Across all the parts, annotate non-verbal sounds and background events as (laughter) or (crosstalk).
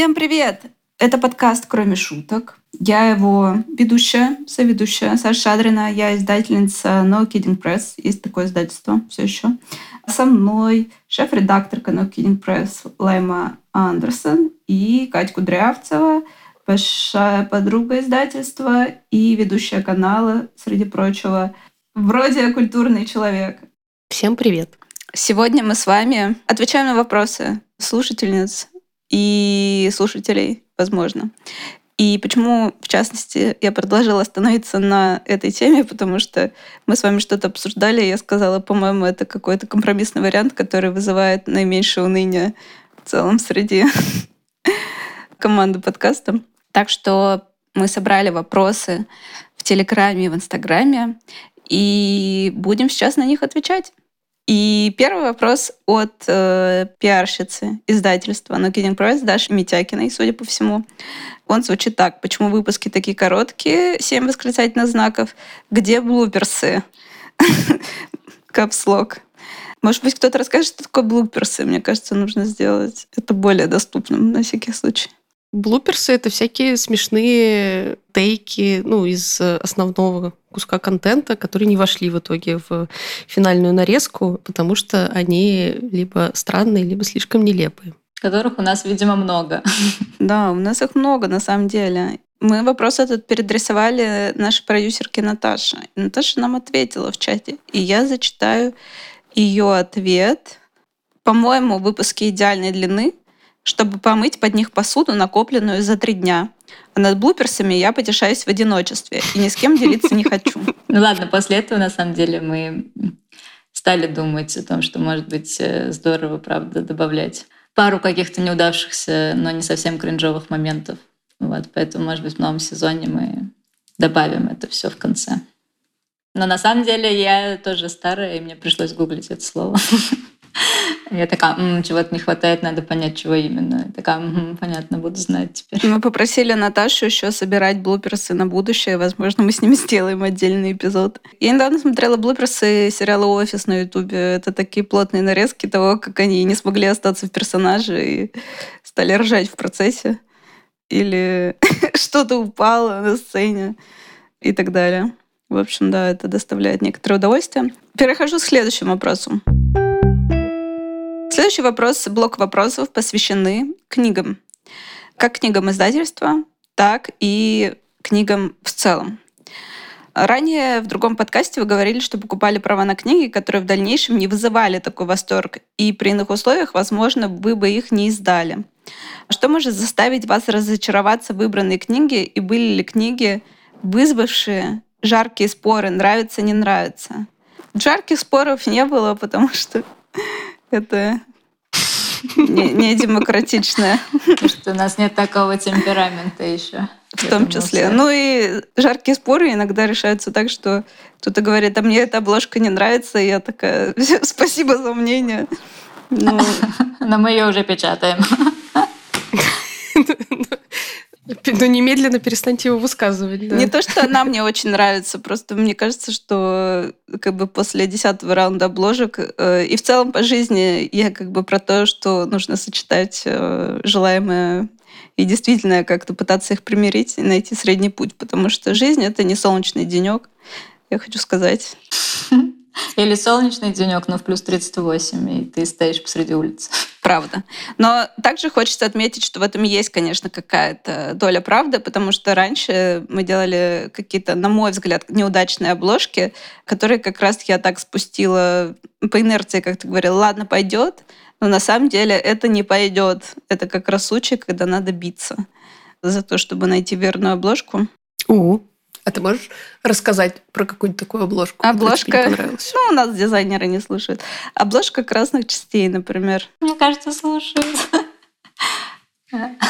Всем привет! Это подкаст «Кроме шуток». Я его ведущая, соведущая Саша Шадрина. Я издательница No Kidding Press. Есть такое издательство все еще. Со мной шеф-редакторка No Kidding Press Лайма Андерсон и Катя Кудрявцева, большая подруга издательства и ведущая канала, среди прочего. Вроде культурный человек. Всем привет. Сегодня мы с вами отвечаем на вопросы слушательниц и слушателей, возможно. И почему, в частности, я предложила остановиться на этой теме, потому что мы с вами что-то обсуждали, и я сказала, по-моему, это какой-то компромиссный вариант, который вызывает наименьшее уныние в целом среди (laughs) команды подкаста. Так что мы собрали вопросы в Телеграме и в Инстаграме, и будем сейчас на них отвечать. И первый вопрос от э, пиарщицы издательства No Kidding Press Даши Митякиной, судя по всему. Он звучит так. Почему выпуски такие короткие? Семь восклицательных знаков. Где блуперсы? (laughs) Капслог. Может быть, кто-то расскажет, что такое блуперсы? Мне кажется, нужно сделать это более доступным на всякий случай. Блуперсы — это всякие смешные тейки ну, из основного куска контента, которые не вошли в итоге в финальную нарезку, потому что они либо странные, либо слишком нелепые. Которых у нас, видимо, много. (laughs) Да, у нас их много на самом деле. Мы вопрос этот передрисовали нашей продюсерке Наташе. И Наташа нам ответила в чате. И я зачитаю ее ответ. По-моему, выпуски идеальной длины, чтобы помыть под них посуду, накопленную за три дня. А над блуперсами я потешаюсь в одиночестве и ни с кем делиться не хочу. (laughs) Ну ладно, после этого, на самом деле, мы стали думать о том, что, может быть, э, здорово, правда, добавлять пару каких-то неудавшихся, но не совсем кринжовых моментов. Вот, поэтому, может быть, в новом сезоне мы добавим это все в конце. Но на самом деле я тоже старая, и мне пришлось гуглить это слово. (laughs) Я такая, м-м, чего-то не хватает, надо понять, чего именно. Я такая, м-м, понятно, буду знать теперь. Мы попросили Наташу еще собирать блуперсы на будущее. Возможно, мы с ними (laughs) сделаем отдельный эпизод. Я недавно смотрела блуперсы сериала «Офис» на Ютубе. Это такие плотные нарезки того, как они не смогли остаться в персонаже и стали ржать в процессе. Или (laughs) что-то упало на сцене и так далее. В общем, да, это доставляет некоторое удовольствие. Перехожу к следующему вопросу. Следующий вопрос, блок вопросов посвящены книгам. Как книгам издательства, так и книгам в целом. Ранее в другом подкасте вы говорили, что покупали права на книги, которые в дальнейшем не вызывали такой восторг, и при иных условиях, возможно, вы бы их не издали. Что может заставить вас разочароваться в выбранной книге, и были ли книги, вызвавшие жаркие споры, нравится, не нравится? Жарких споров не было, потому что это не, (laughs) демократичное. Потому что у нас нет такого темперамента еще. В том числе. Ну и жаркие споры иногда решаются так, что кто-то говорит, а мне эта обложка не нравится, и я такая, (laughs) спасибо за мнение. Ну... Но мы ее уже печатаем. (laughs) Ну, немедленно перестаньте его высказывать. Да. Не то, что она мне очень нравится, просто мне кажется, что как бы после десятого раунда обложек э, и в целом по жизни я как бы про то, что нужно сочетать э, желаемое и действительно как-то пытаться их примирить и найти средний путь, потому что жизнь — это не солнечный денек, я хочу сказать. (laughs) Или солнечный денек, но в плюс 38, и ты стоишь посреди улицы. Правда. Но также хочется отметить, что в этом есть, конечно, какая-то доля правды, потому что раньше мы делали какие-то, на мой взгляд, неудачные обложки, которые как раз я так спустила по инерции, как ты говорил, ладно, пойдет, но на самом деле это не пойдет. Это как раз случай, когда надо биться за то, чтобы найти верную обложку. У, а ты можешь рассказать про какую-нибудь такую обложку? Обложка. Ну, у нас дизайнеры не слушают. Обложка красных частей, например. Мне кажется, слушают.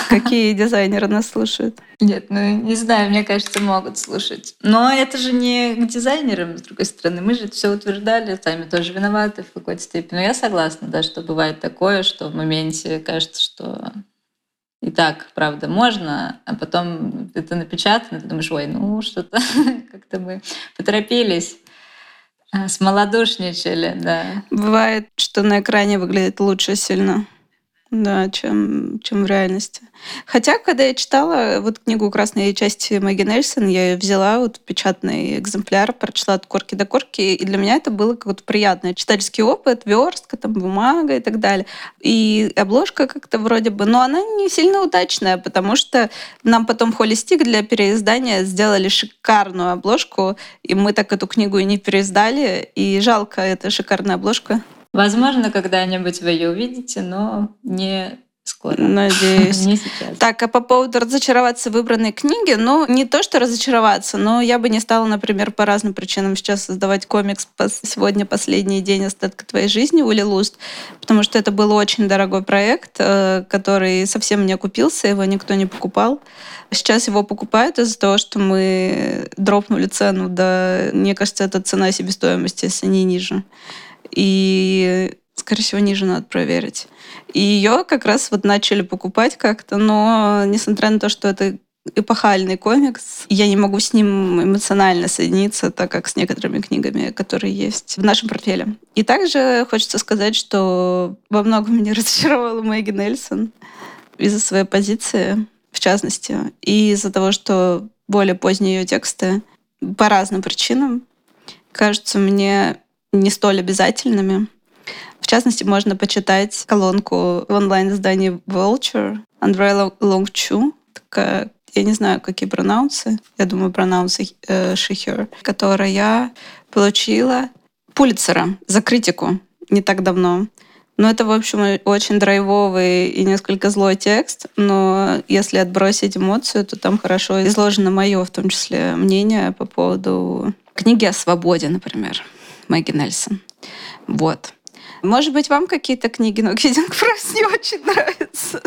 Какие дизайнеры нас слушают? Нет, ну не знаю, мне кажется, могут слушать. Но это же не к дизайнерам, с другой стороны. Мы же все утверждали, сами тоже виноваты в какой-то степени. Но я согласна, да, что бывает такое, что в моменте кажется, что и так, правда, можно, а потом это напечатано, ты думаешь, ой, ну что-то (laughs) как-то мы поторопились, а, смолодушничали, да. Бывает, что на экране выглядит лучше сильно. Да, чем, чем в реальности. Хотя, когда я читала вот книгу «Красные части» Мэгги Нельсон, я ее взяла, вот печатный экземпляр, прочла от корки до корки, и для меня это было какой-то приятный читательский опыт, верстка, там, бумага и так далее. И обложка как-то вроде бы, но она не сильно удачная, потому что нам потом холистик для переиздания сделали шикарную обложку, и мы так эту книгу и не переиздали, и жалко, эта шикарная обложка. Возможно, когда-нибудь вы ее увидите, но не скоро. Надеюсь. не сейчас. Так, а по поводу разочароваться в выбранной книге, ну, не то, что разочароваться, но я бы не стала, например, по разным причинам сейчас создавать комикс «Сегодня последний день остатка твоей жизни» Ули Луст, потому что это был очень дорогой проект, э, который совсем не окупился, его никто не покупал. Сейчас его покупают из-за того, что мы дропнули цену до, мне кажется, это цена себестоимости, если не ниже и, скорее всего, ниже надо проверить. И ее как раз вот начали покупать как-то, но несмотря на то, что это эпохальный комикс. Я не могу с ним эмоционально соединиться, так как с некоторыми книгами, которые есть в нашем портфеле. И также хочется сказать, что во многом меня (laughs) разочаровала Мэгги Нельсон из-за своей позиции, в частности, и из-за того, что более поздние ее тексты по разным причинам кажутся мне не столь обязательными. В частности, можно почитать колонку в онлайн-издании Vulture Андрея Лонгчу, я не знаю, какие пронаунсы, я думаю, пронаунсы э, she, которая я получила Пулицера за критику не так давно. Но это, в общем, очень драйвовый и несколько злой текст, но если отбросить эмоцию, то там хорошо изложено мое, в том числе, мнение по поводу книги о свободе, например. Мэгги Нельсон. Вот. Может быть, вам какие-то книги Kidding Press не очень нравятся?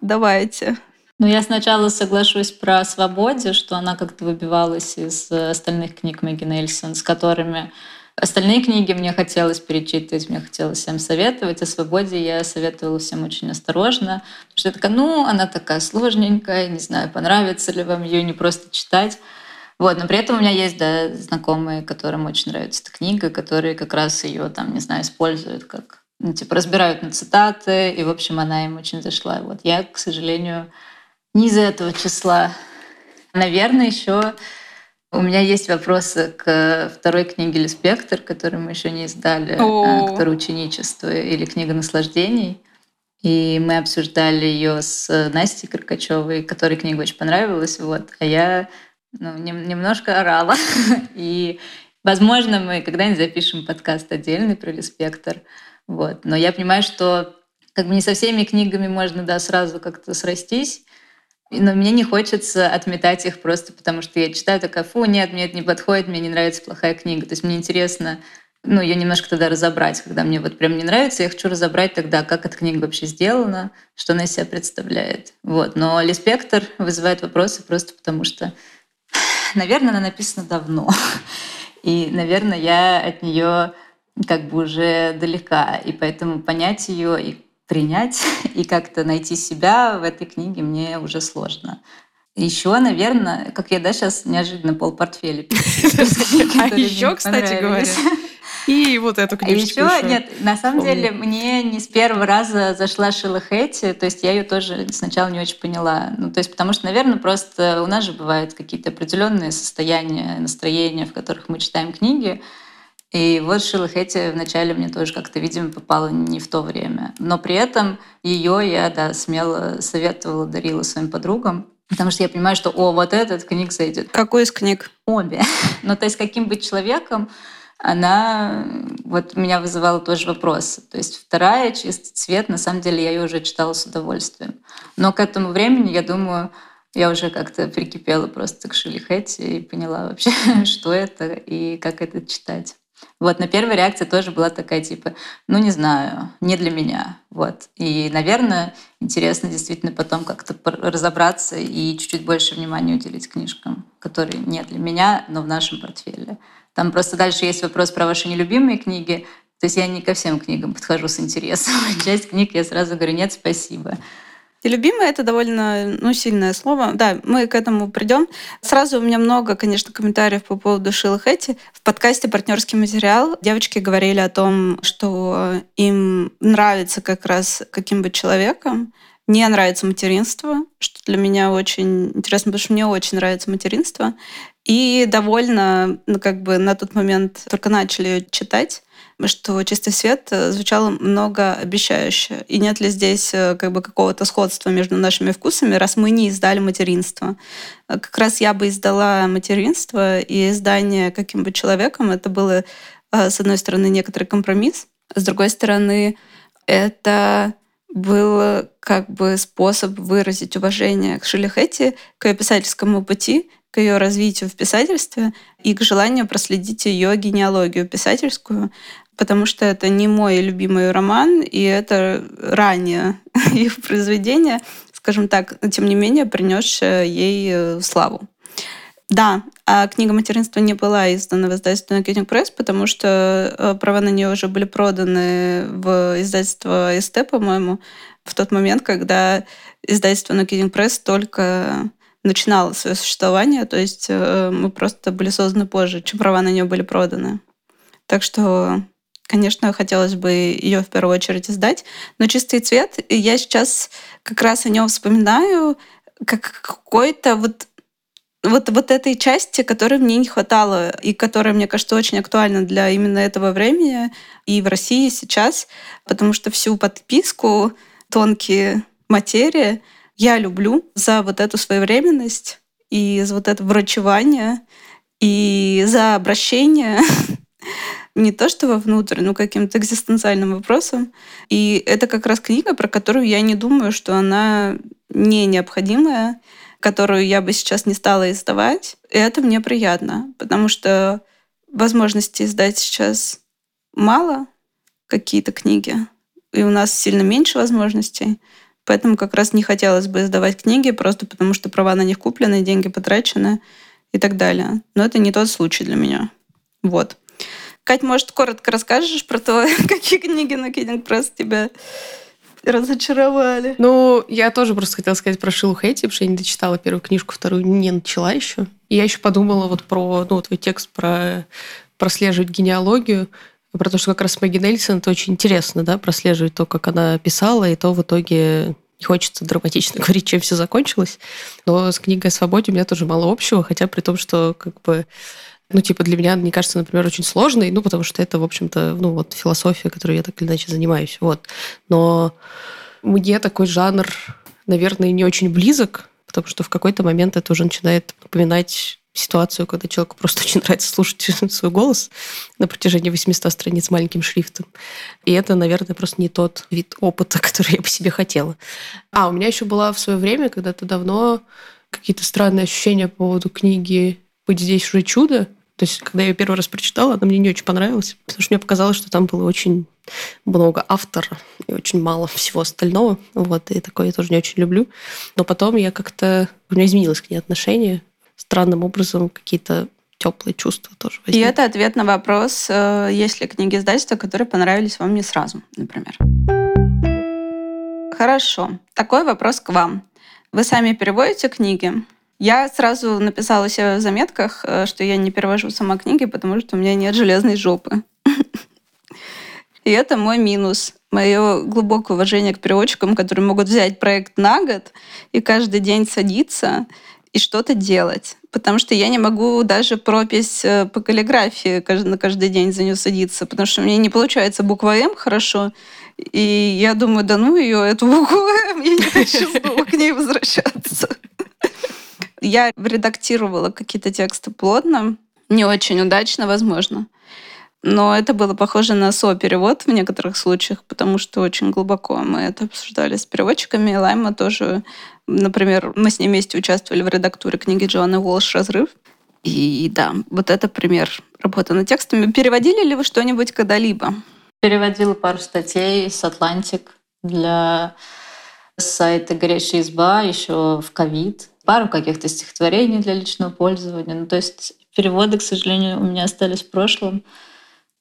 Давайте. Ну, я сначала соглашусь про «Свободе», что она как-то выбивалась из э, остальных книг Мэгги Нельсон, с которыми Остальные книги мне хотелось перечитывать, мне хотелось всем советовать. О свободе я советовала всем очень осторожно. Потому что я такая, ну, она такая сложненькая, не знаю, понравится ли вам ее не просто читать. Вот, но при этом у меня есть, да, знакомые, которым очень нравится эта книга, которые как раз ее там, не знаю, используют как, ну, типа, разбирают на цитаты, и, в общем, она им очень зашла. Вот я, к сожалению, не из этого числа. Наверное, еще у меня есть вопросы к второй книге «Леспектр», которую мы еще не издали, О. которая «Ученичество» или «Книга наслаждений». И мы обсуждали ее с Настей Каркачевой, которой книга очень понравилась. Вот. А я ну, немножко орала. (laughs) И, возможно, мы когда-нибудь запишем подкаст отдельный про Леспектр. Вот. Но я понимаю, что как бы не со всеми книгами можно да, сразу как-то срастись. Но мне не хочется отметать их просто потому, что я читаю такая, фу, нет, мне это не подходит, мне не нравится плохая книга. То есть мне интересно ну, ее немножко тогда разобрать, когда мне вот прям не нравится, я хочу разобрать тогда, как эта книга вообще сделана, что она из себя представляет. Вот. Но Леспектр вызывает вопросы просто потому, что наверное, она написана давно. И, наверное, я от нее как бы уже далека. И поэтому понять ее и принять, и как-то найти себя в этой книге мне уже сложно. Еще, наверное, как я да, сейчас неожиданно пол портфеля (laughs) А еще, кстати говоря, и вот эту книжечку еще, еще. Нет, на самом помню. деле мне не с первого раза зашла Шила Хэти, то есть я ее тоже сначала не очень поняла. Ну, то есть потому что, наверное, просто у нас же бывают какие-то определенные состояния, настроения, в которых мы читаем книги. И вот Шила Хэти вначале мне тоже как-то, видимо, попала не в то время. Но при этом ее я, да, смело советовала, дарила своим подругам. Потому что я понимаю, что, о, вот этот книг зайдет. Какой из книг? Обе. (laughs) ну, то есть каким быть человеком, она вот меня вызывала тоже вопрос. То есть вторая «Чистый цвет», на самом деле я ее уже читала с удовольствием. Но к этому времени, я думаю, я уже как-то прикипела просто к Шилли и поняла вообще, (laughs) что это и как это читать. Вот, на первая реакция тоже была такая, типа, ну, не знаю, не для меня. Вот. И, наверное, интересно действительно потом как-то разобраться и чуть-чуть больше внимания уделить книжкам, которые не для меня, но в нашем портфеле. Там просто дальше есть вопрос про ваши нелюбимые книги. То есть я не ко всем книгам подхожу с интересом. (laughs) Часть книг я сразу говорю, нет, спасибо. Любимое это довольно ну, сильное слово. Да, мы к этому придем. Сразу у меня много, конечно, комментариев по поводу Шилы Хэти. В подкасте «Партнерский материал» девочки говорили о том, что им нравится как раз каким быть человеком, не нравится материнство, что для меня очень интересно, потому что мне очень нравится материнство. И довольно, ну, как бы на тот момент только начали читать что «Чистый свет» звучало многообещающе. И нет ли здесь э, как бы какого-то сходства между нашими вкусами, раз мы не издали материнство? Как раз я бы издала материнство, и издание каким бы человеком это было, э, с одной стороны, некоторый компромисс, с другой стороны, это был как бы способ выразить уважение к Шиле Хэти, к ее писательскому пути, к ее развитию в писательстве и к желанию проследить ее генеалогию писательскую, потому что это не мой любимый роман, и это ранее (laughs) их произведение, скажем так, тем не менее, принесшее ей э, славу. Да, а книга материнства не была издана в издательстве Накетинг Пресс, потому что э, права на нее уже были проданы в издательство СТ, по-моему, в тот момент, когда издательство Накетинг Пресс только начинало свое существование, то есть э, мы просто были созданы позже, чем права на нее были проданы. Так что Конечно, хотелось бы ее в первую очередь издать, но чистый цвет, я сейчас как раз о нем вспоминаю, как какой-то вот вот, вот этой части, которой мне не хватало, и которая, мне кажется, очень актуальна для именно этого времени и в России сейчас, потому что всю подписку тонкие материи я люблю за вот эту своевременность и за вот это врачевание и за обращение (laughs) не то что вовнутрь, но каким-то экзистенциальным вопросом. И это как раз книга, про которую я не думаю, что она не необходимая, которую я бы сейчас не стала издавать. И это мне приятно, потому что возможности издать сейчас мало какие-то книги, и у нас сильно меньше возможностей. Поэтому как раз не хотелось бы издавать книги, просто потому что права на них куплены, деньги потрачены и так далее. Но это не тот случай для меня. Вот. Кать, может, коротко расскажешь про то, (laughs) какие книги на Кидинг Пресс тебя разочаровали? Ну, я тоже просто хотела сказать про Шилу Хэти, потому что я не дочитала первую книжку, вторую не начала еще. И я еще подумала вот про, ну, твой текст про прослеживать генеалогию, про то, что как раз Мэгги Нельсон, это очень интересно, да, прослеживать то, как она писала, и то в итоге не хочется драматично (laughs) говорить, чем все закончилось. Но с книгой о свободе у меня тоже мало общего, хотя при том, что как бы ну, типа, для меня, мне кажется, например, очень сложный, ну, потому что это, в общем-то, ну, вот философия, которой я так или иначе занимаюсь, вот. Но мне такой жанр, наверное, не очень близок, потому что в какой-то момент это уже начинает напоминать ситуацию, когда человеку просто (laughs) очень нравится слушать (laughs) свой голос на протяжении 800 страниц маленьким шрифтом. И это, наверное, просто не тот вид опыта, (laughs) который я бы себе хотела. А, у меня еще была в свое время, когда-то давно, какие-то странные ощущения по поводу книги «Быть здесь уже чудо», то есть, когда я ее первый раз прочитала, она мне не очень понравилась, потому что мне показалось, что там было очень много автора и очень мало всего остального. Вот, и такое я тоже не очень люблю. Но потом я как-то... У меня изменилось к ней отношение. Странным образом какие-то теплые чувства тоже возникли. И это ответ на вопрос, э, есть ли книги издательства, которые понравились вам не сразу, например. Хорошо. Такой вопрос к вам. Вы сами переводите книги? Я сразу написала себе в заметках, э, что я не перевожу сама книги, потому что у меня нет железной жопы. И это мой минус. Мое глубокое уважение к переводчикам, которые могут взять проект на год и каждый день садиться и что-то делать. Потому что я не могу даже пропись э, по каллиграфии на каждый день за нее садиться, потому что меня не получается буква М хорошо. И я думаю, да ну ее, эту букву М, я не хочу (laughs) снова к ней возвращаться. Я редактировала какие-то тексты плотно, не очень удачно, возможно. Но это было похоже на со-перевод в некоторых случаях, потому что очень глубоко мы это обсуждали с переводчиками. Лайма тоже, например, мы с ней вместе участвовали в редактуре книги Джоанны Уолш «Разрыв». И да, вот это пример работы над текстами. Переводили ли вы что-нибудь когда-либо? Переводила пару статей с «Атлантик» для сайта «Горячая изба» еще в ковид пару каких-то стихотворений для личного пользования. Ну, то есть переводы, к сожалению, у меня остались в прошлом.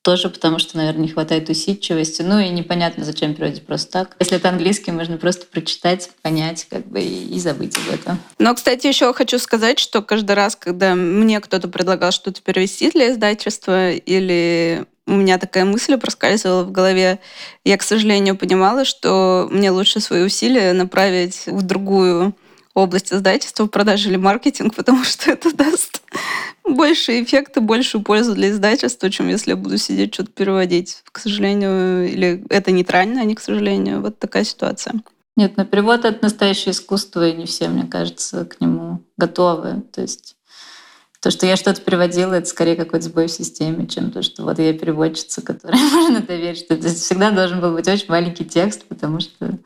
Тоже потому, что, наверное, не хватает усидчивости. Ну и непонятно, зачем переводить просто так. Если это английский, можно просто прочитать, понять как бы и, и забыть об этом. Но, кстати, еще хочу сказать, что каждый раз, когда мне кто-то предлагал что-то перевести для издательства или у меня такая мысль проскальзывала в голове. Я, к сожалению, понимала, что мне лучше свои усилия направить в другую область издательства, продажи или маркетинг, потому что (laughs) это даст больше эффекта, большую пользу для издательства, чем если я буду сидеть что-то переводить. К сожалению, или это нейтрально, а не к сожалению. Вот такая ситуация. Нет, но перевод — это настоящее искусство, и не все, мне кажется, к нему готовы. То есть то, что я что-то переводила, это скорее какой-то сбой в системе, чем то, что вот я переводчица, которой (laughs) можно доверить. Что это всегда должен был быть очень маленький текст, потому что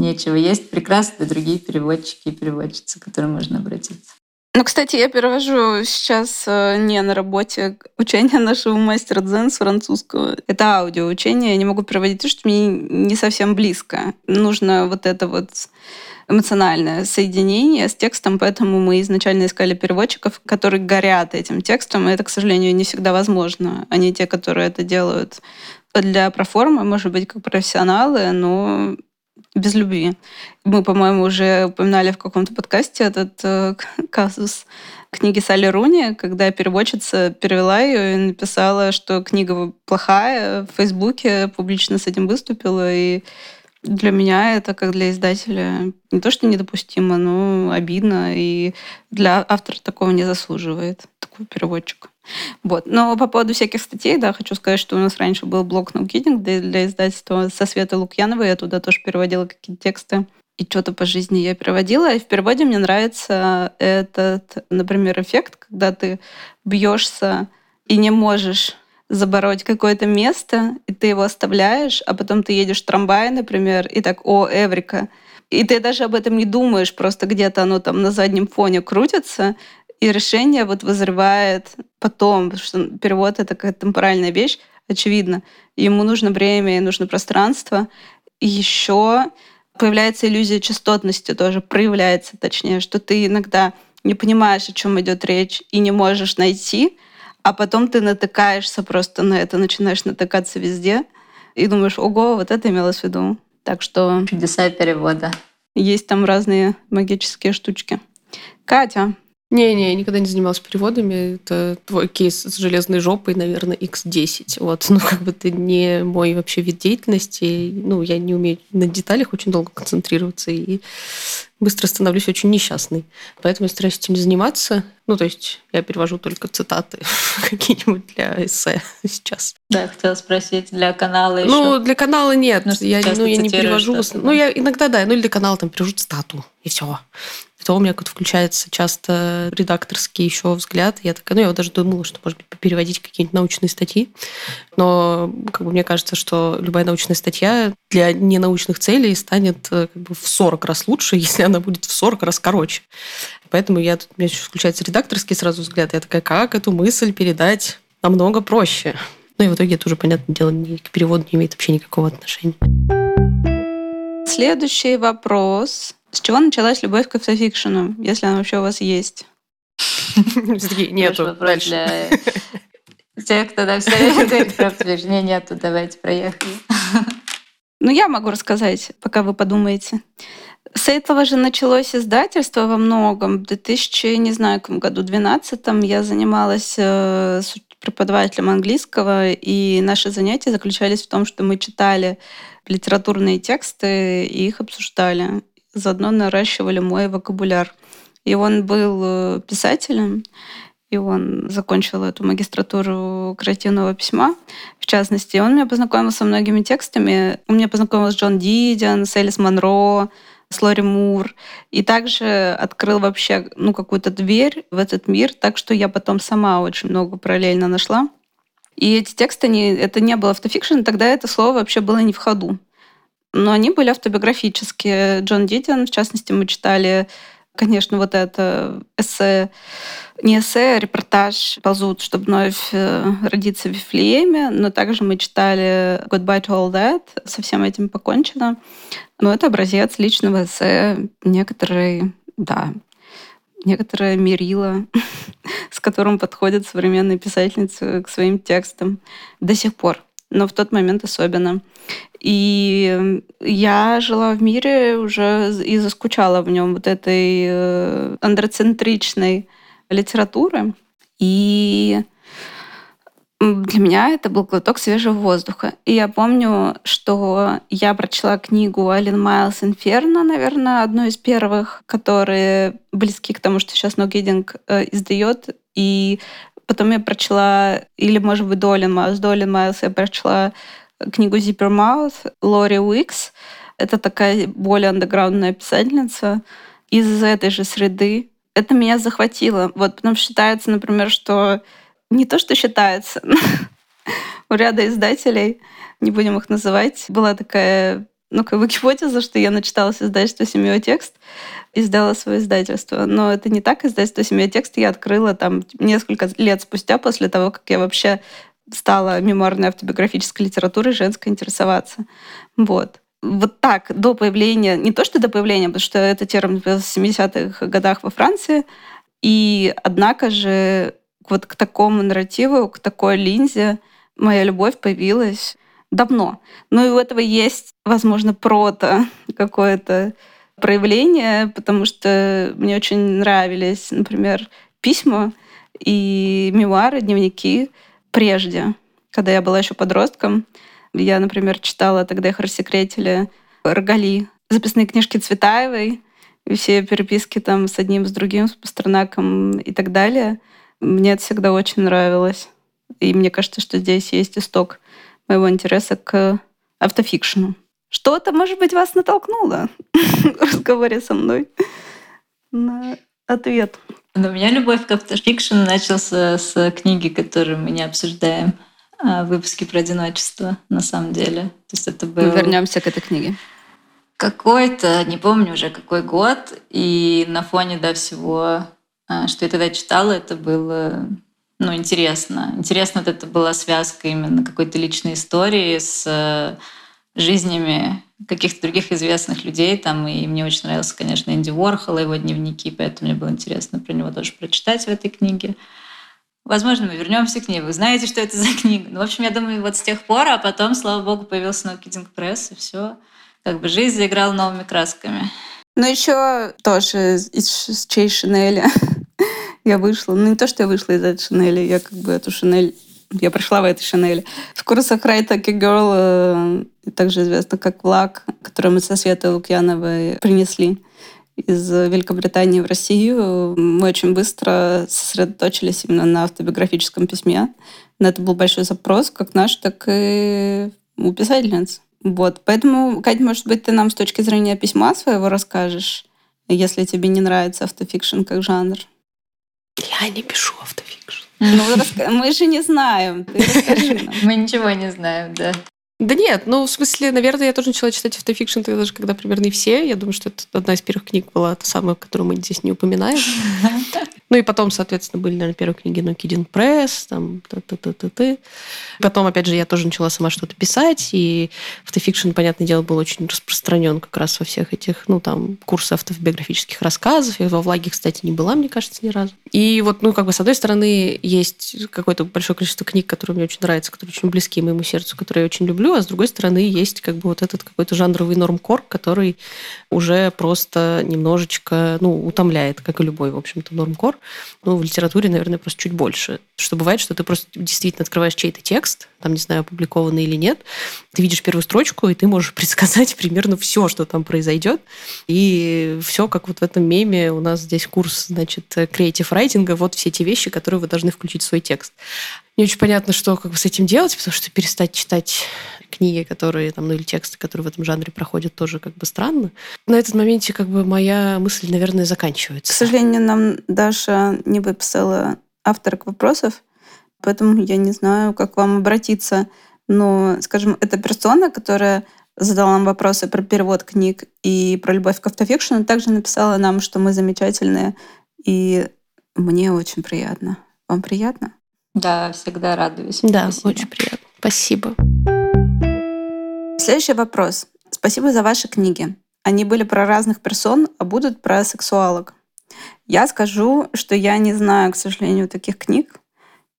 нечего. Есть прекрасные другие переводчики и переводчицы, к которым можно обратиться. Ну, кстати, я перевожу сейчас э, не на работе учение нашего мастера дзен с французского. Это аудиоучение. Я не могу переводить, потому что мне не совсем близко. Нужно вот это вот эмоциональное соединение с текстом, поэтому мы изначально искали переводчиков, которые горят этим текстом, и это, к сожалению, не всегда возможно. Они те, которые это делают для проформы, может быть, как профессионалы, но без любви. Мы, по-моему, уже упоминали в каком-то подкасте этот э, казус книги Салли Руни, когда переводчица перевела ее и написала, что книга плохая, в Фейсбуке публично с этим выступила, и для меня это, как для издателя, не то что недопустимо, но обидно, и для автора такого не заслуживает, такой переводчик. (laughs) Вот. Но по поводу всяких статей, да, хочу сказать, что у нас раньше был блог No Kidding для, издательства со Светой Лукьяновой. Я туда тоже переводила какие-то тексты. И что-то по жизни я переводила. И в переводе мне нравится этот, например, эффект, когда ты бьешься и не можешь забороть какое-то место, и ты его оставляешь, а потом ты едешь в трамвае, например, и так, о, Эврика, и ты даже об этом не думаешь, просто где-то оно там на заднем фоне крутится, и решение вот вызревает потом, потому что перевод — это какая-то темпоральная вещь, очевидно. Ему нужно время и нужно пространство. И еще появляется иллюзия частотности тоже, проявляется точнее, что ты иногда не понимаешь, о чем идет речь, и не можешь найти, а потом ты натыкаешься просто на это, начинаешь натыкаться везде, и думаешь, ого, вот это имелось в виду. Так что... Чудеса перевода. Есть там разные магические штучки. Катя, не-не, я никогда не занималась переводами. Это твой кейс с железной жопой, наверное, X10. Вот, ну, как бы это не мой вообще вид деятельности. Ну, я не умею на деталях очень долго концентрироваться и быстро становлюсь очень несчастной. Поэтому я стараюсь этим не заниматься. Ну, то есть я перевожу только цитаты (laughs) какие-нибудь для эссе сейчас. Да, хотела спросить, для канала еще? Ну, для канала нет. Ну, я, ну, я не перевожу. Ну, я иногда, да, ну или для канала там перевожу цитату, и все то у меня как включается часто редакторский еще взгляд. Я такая, ну, я вот даже думала, что, может быть, переводить какие-нибудь научные статьи. Но как бы, мне кажется, что любая научная статья для ненаучных целей станет э, как бы, в 40 раз лучше, (laughs) если она будет в 40 раз короче. Поэтому я тут, у меня еще включается редакторский сразу взгляд. Я такая, как эту мысль передать намного проще? Ну и в итоге это уже, понятное дело, ни к переводу не имеет вообще никакого отношения. Следующий вопрос с чего началась любовь к автофикшену, если она вообще у вас есть? Нету. Дальше. Те, кто там все время нету, давайте проехали. Ну, я могу рассказать, пока вы подумаете. С этого же началось издательство во многом. В 2000, не знаю, каком году, 12 я занималась э, с преподавателем английского, и наши занятия заключались в том, что мы читали литературные тексты и их обсуждали заодно наращивали мой вокабуляр. И он был э, писателем, и он закончил эту магистратуру креативного письма, в частности. Он меня познакомил со многими текстами. Он меня познакомил с Джон Дидиан, с Элис Монро, с Лори Мур. И также открыл вообще ну, какую-то дверь в этот мир, так что я потом сама очень много параллельно нашла. И эти тексты, они, это не было автофикшн, тогда это слово вообще было не в ходу но они были автобиографические. Джон Дидиан, в частности, мы читали, конечно, вот это эссе, не эссе, а репортаж «Ползут, чтобы вновь э, родиться в Вифлееме», но также мы читали «Goodbye to all that», со всем этим покончено. Но это образец личного эссе, некоторые, да, некоторое мерило (laughs) с которым подходят современные писательницы к своим текстам до сих пор но в тот момент особенно. И я жила в мире уже и заскучала в нем вот этой э, андроцентричной литературы. И для меня это был глоток свежего воздуха. И я помню, что я прочла книгу Ален Майлз «Инферно», наверное, одну из первых, которые близки к тому, что сейчас No э, издает. И Потом я прочла, или, может быть, Долин Маус. Долин Маус я прочла книгу Mouth Лори Уикс. Это такая более андеграундная писательница из этой же среды. Это меня захватило. Вот, потому что считается, например, что не то, что считается, (laughs) у ряда издателей, не будем их называть, была такая ну, как бы гипотеза, что я начиталась издательство «Семиотекст», издала свое издательство. Но это не так. Издательство «Семиотекст» я открыла там несколько лет спустя после того, как я вообще стала мемуарной автобиографической литературой женской интересоваться. Вот. Вот так, до появления, не то что до появления, потому что это термин в 70-х годах во Франции, и однако же вот к такому нарративу, к такой линзе моя любовь появилась давно. Ну и у этого есть, возможно, прото (laughs) какое-то проявление, потому что мне очень нравились, например, письма и мемуары, дневники прежде, когда я была еще подростком. Я, например, читала, тогда их рассекретили, Рогали, записные книжки Цветаевой, и все переписки там с одним, с другим, с Пастернаком и так далее. Мне это всегда очень нравилось. И мне кажется, что здесь есть исток моего интереса к автофикшену. Что-то, может быть, вас натолкнуло (laughs) в разговоре со мной на ответ. Но у меня любовь к автофикшену начался с книги, которую мы не обсуждаем, а, выпуски про одиночество, на самом деле. То есть это был... Мы вернемся к этой книге. Какой-то, не помню уже какой год, и на фоне да, всего, а, что я тогда читала, это было ну, интересно. Интересно, вот это была связка именно какой-то личной истории с жизнями каких-то других известных людей. Там, и мне очень нравился, конечно, Энди Уорхол и его дневники, поэтому мне было интересно про него тоже прочитать в этой книге. Возможно, мы вернемся к ней. Вы знаете, что это (laughs) за книга. Ну, в общем, я думаю, вот с тех пор, а потом, слава богу, появился No Press, и все. Как бы жизнь заиграла новыми красками. Ну, еще тоже из чей Шинеля (laughs) я вышла. Ну, не то, что я вышла из этой Шинели, я как бы эту Шинель я пришла в этой Шинели. В курсах Right Like Girl, также известно как «Влак», который мы со Светой Лукьяновой принесли из Великобритании в Россию. Мы очень быстро сосредоточились именно на автобиографическом письме. На это был большой запрос, как наш, так и у писательниц. Вот. Поэтому, Кать, может быть, ты нам с точки зрения письма своего расскажешь, если тебе не нравится автофикшн как жанр? Я не пишу автофикшн. Ну, мы же не знаем. Ты расскажи нам. (laughs) Мы ничего не знаем, да. Да нет, ну, в смысле, наверное, я тоже начала читать автофикшн тогда даже, когда примерно и все. Я думаю, что это одна из первых книг была, та самая, которую мы здесь не упоминаем. (laughs) Ну и потом, соответственно, были, наверное, первые книги «No Kidding Press», там, т -т -т -т -т. Потом, опять же, я тоже начала сама что-то писать, и автофикшн, понятное дело, был очень распространен как раз во всех этих, ну, там, курсах автобиографических рассказов. Я во «Влаге», кстати, не была, мне кажется, ни разу. И вот, ну, как бы, с одной стороны, есть какое-то большое количество книг, которые мне очень нравятся, которые очень близки моему сердцу, которые я очень люблю, а с другой стороны, есть как бы вот этот какой-то жанровый нормкор, который уже просто немножечко, ну, утомляет, как и любой, в общем-то, нормкор. Ну, в литературе, наверное, просто чуть больше. Что бывает, что ты просто действительно открываешь чей-то текст, там, не знаю, опубликованный или нет, ты видишь первую строчку, и ты можешь (laughs) предсказать примерно все, что там произойдет. И все, как вот в этом меме, у нас здесь курс, значит, креатив райтинга, вот все те вещи, которые вы должны включить в свой текст. Не очень понятно, что как бы с этим делать, потому что перестать читать книги, которые там, ну или тексты, которые в этом жанре проходят, тоже как бы странно. На этот моменте как бы моя мысль, наверное, заканчивается. К сожалению, нам Даша не выписала авторок вопросов, поэтому я не знаю, как к вам обратиться. Но, скажем, эта персона, которая задала нам вопросы про перевод книг и про любовь к автофикшену, также написала нам, что мы замечательные. И мне очень приятно. Вам приятно? Да, всегда радуюсь. Да, Спасибо. очень приятно. Спасибо. Следующий вопрос. Спасибо за ваши книги. Они были про разных персон, а будут про сексуалок. Я скажу, что я не знаю, к сожалению, таких книг.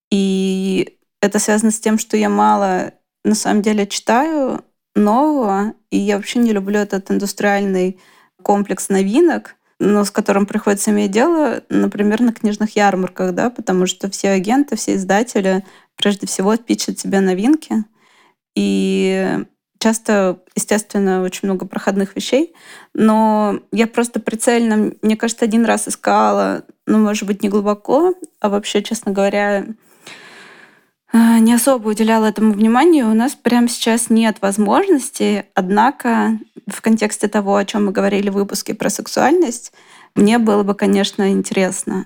И это связано с тем, что я мало на самом деле читаю нового, и я вообще не люблю этот индустриальный комплекс новинок, но с которым приходится иметь дело, например, на книжных ярмарках, да, потому что все агенты, все издатели прежде всего пичат тебе новинки. И часто, естественно, очень много проходных вещей, но я просто прицельно, мне кажется, один раз искала, ну, может быть, не глубоко, а вообще, честно говоря, не особо уделяла этому внимания. У нас прямо сейчас нет возможности, однако в контексте того, о чем мы говорили в выпуске про сексуальность, мне было бы, конечно, интересно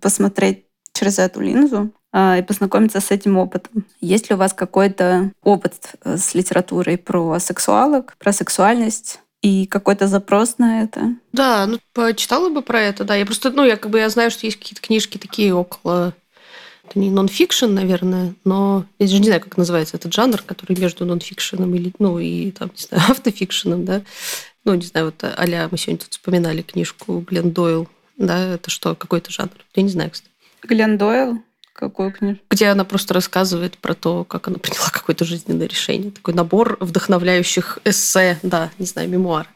посмотреть через эту линзу, а, и познакомиться с этим опытом. Есть ли у вас какой-то опыт э, с литературой про сексуалок, про сексуальность? и какой-то запрос на это. Да, ну почитала бы про это, да. Я просто, ну, я как бы я знаю, что есть какие-то книжки такие около это не нон-фикшн, наверное, но я даже не знаю, как называется этот жанр, который между нон-фикшеном или, ну, и там, не знаю, (laughs) автофикшеном, да. Ну, не знаю, вот а мы сегодня тут вспоминали книжку Глен Дойл, да, это что, какой-то жанр? Я не знаю, кстати. Глен Дойл? Какую книжку? Где она просто рассказывает про то, как она (laughs) приняла какое-то жизненное решение. Такой набор вдохновляющих эссе, да, не знаю, мемуар.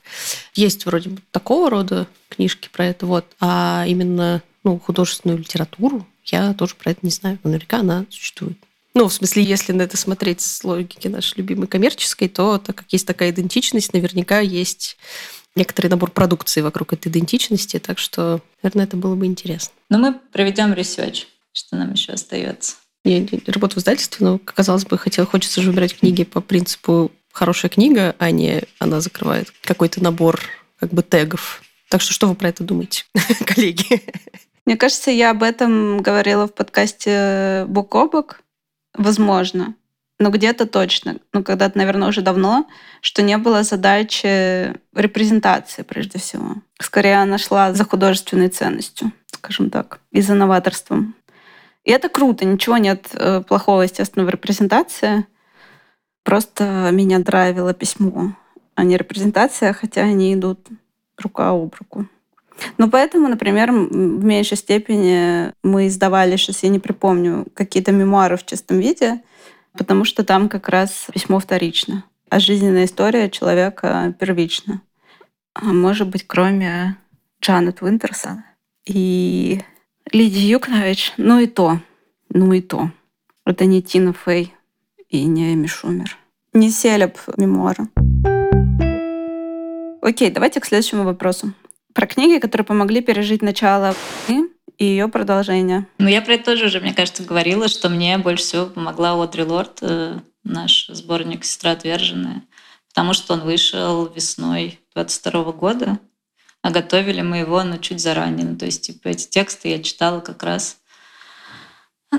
Есть вроде бы такого рода книжки про это, вот. А именно ну, художественную литературу я тоже про это не знаю. Наверняка она существует. Ну, в смысле, если на это смотреть с логики нашей любимой коммерческой, то так как есть такая идентичность, наверняка есть некоторый набор продукции вокруг этой идентичности, так что, наверное, это было бы интересно. Но мы проведем research. Что нам еще остается? Я работаю в издательстве, но, казалось бы, хотел, хочется же выбирать книги по принципу хорошая книга, а не она закрывает какой-то набор как бы тегов. Так что что вы про это думаете, (laughs) коллеги? Мне кажется, я об этом говорила в подкасте «Бок о бок». Возможно. Но где-то точно. Ну, когда-то, наверное, уже давно, что не было задачи репрезентации, прежде всего. Скорее, она шла за художественной ценностью, скажем так, и за новаторством. И это круто, ничего нет э, плохого, естественно, в репрезентации. Просто меня драйвило письмо, а не репрезентация, хотя они идут рука об руку. Ну, поэтому, например, в меньшей степени мы издавали, сейчас я не припомню, какие-то мемуары в чистом виде, потому что там как раз письмо вторично, а жизненная история человека первична. А может быть, кроме Джанет Уинтерса и Лидия Юкнович, ну и то, ну и то. Это не Тина Фей и не Эми Шумер. Не Селеб мемуары. Окей, давайте к следующему вопросу. Про книги, которые помогли пережить начало и ее продолжение. Ну, я про это тоже уже, мне кажется, говорила, что мне больше всего помогла Одри Лорд, э, наш сборник «Сестра отверженная», потому что он вышел весной 22 года а готовили мы его, ну, чуть заранее. Ну, то есть, типа, эти тексты я читала как раз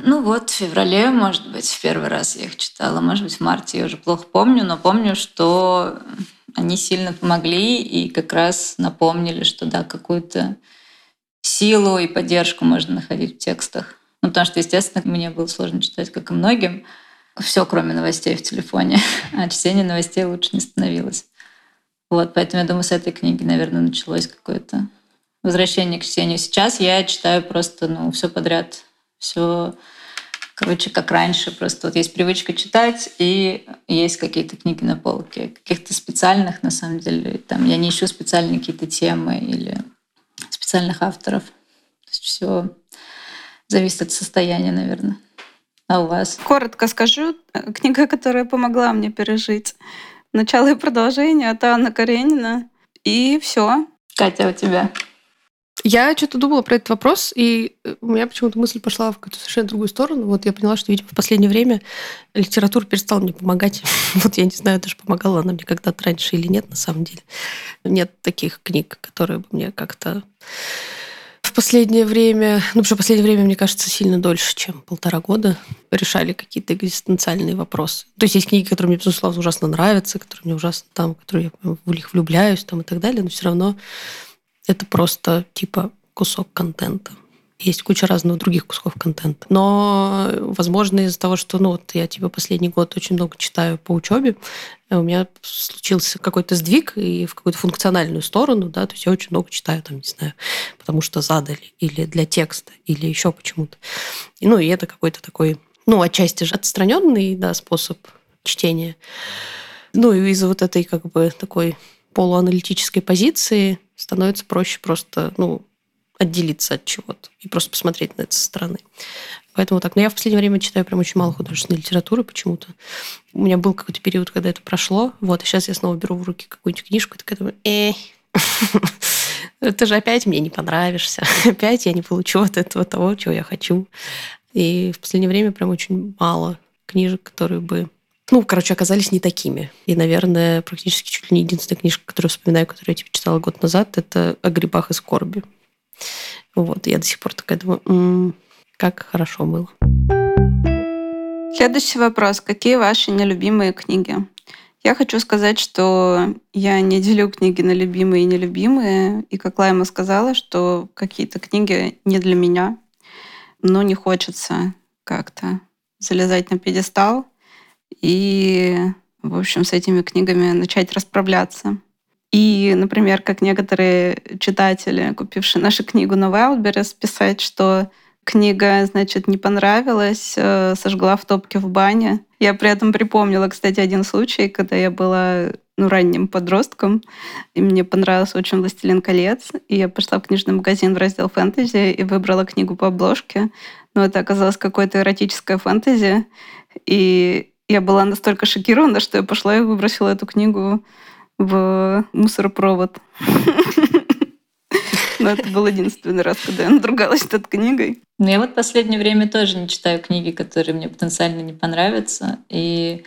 ну вот, в феврале, может быть, в первый раз я их читала, может быть, в марте, я уже плохо помню, но помню, что они сильно помогли и как раз напомнили, что да, какую-то силу и поддержку можно находить в текстах. Ну, потому что, естественно, мне было сложно читать, как и многим, все, кроме новостей в телефоне, (laughs) а чтение новостей лучше не становилось. Вот, поэтому я думаю, с этой книги, наверное, началось какое-то возвращение к чтению. Сейчас я читаю просто, ну, все подряд, все, короче, как раньше. Просто вот есть привычка читать, и есть какие-то книги на полке, каких-то специальных, на самом деле. Там я не ищу специальные какие-то темы или специальных авторов. То есть все зависит от состояния, наверное. А у вас? Коротко скажу, книга, которая помогла мне пережить начало и продолжение от Анна Каренина. И все. Катя, у тебя? Я что-то думала про этот вопрос, и э, у меня почему-то мысль пошла в какую-то совершенно другую сторону. Вот я поняла, что, видимо, в последнее время литература перестала мне помогать. (laughs) Вот я не знаю, даже помогала она мне когда-то раньше или нет, на самом деле. Нет таких книг, которые бы мне как-то в последнее время, ну, что последнее время, мне кажется, сильно дольше, чем полтора года решали какие-то экзистенциальные вопросы. То есть есть книги, которые мне, безусловно, ужасно нравятся, которые мне ужасно там, которые я в них влюбляюсь там и так далее, но все равно это просто типа кусок контента. есть куча разных других кусков контента. Но, возможно, из-за того, что ну, вот я типа последний год очень много читаю по учебе, у меня случился какой-то сдвиг и в какую-то функциональную сторону, да, то есть я очень много читаю, там, не знаю, потому что задали, или для текста, или еще почему-то. И, ну, и это какой-то такой, ну, отчасти же отстраненный, да, способ чтения. Ну, и из-за вот этой, как бы, такой полуаналитической позиции становится проще просто, ну, отделиться от чего-то и просто посмотреть на это со стороны. Поэтому так. Но я в последнее время читаю прям очень мало художественной литературы почему-то. У меня был какой-то период, когда это прошло. Вот, и сейчас я снова беру в руки какую-нибудь книжку и такая думаю, эй, (laughs) ты же опять мне не понравишься. (laughs) Опять я не получу от этого того, чего я хочу. И в последнее время прям очень мало книжек, которые бы ну, короче, оказались не такими. И, наверное, практически чуть ли не единственная книжка, которую вспоминаю, которую я типа, читала год назад, это «О грибах и скорби». Вот, я до сих пор такая думаю, м-м, как хорошо было. Следующий вопрос. Какие ваши нелюбимые книги? Я хочу сказать, что я не делю книги на любимые и нелюбимые. И как Лайма сказала, что какие-то книги не для меня, но не хочется как-то залезать на пьедестал и, в общем, с этими книгами начать расправляться. И, например, как некоторые читатели, купившие нашу книгу на Wildberries, писать, что книга, значит, не понравилась, э, сожгла в топке в бане. Я при этом припомнила, кстати, один случай, когда я была ну, ранним подростком, и мне понравился очень «Властелин колец», и я пошла в книжный магазин в раздел фэнтези и выбрала книгу по обложке, но это оказалось какое-то эротическое фэнтези, и я была настолько шокирована, что я пошла и выбросила эту книгу в мусоропровод. Но это был единственный раз, когда я надругалась над книгой. Ну, я вот в последнее время тоже не читаю книги, которые мне потенциально не понравятся. И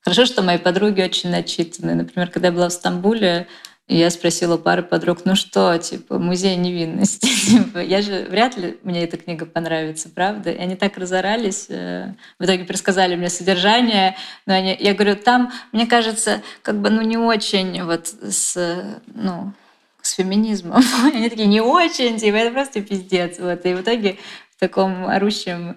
хорошо, что мои подруги очень начитаны. Например, когда я была в Стамбуле, и я спросила пары подруг, ну что, типа, музей невинности. (laughs) Типа, я же вряд ли мне эта книга понравится, правда? И они так разорались, э, в итоге пересказали мне содержание. Но они, я говорю, там, мне кажется, как бы, ну, не очень вот с, ну, с феминизмом. (laughs) Они такие, не очень, типа, это просто пиздец. Вот. И в итоге в таком орущем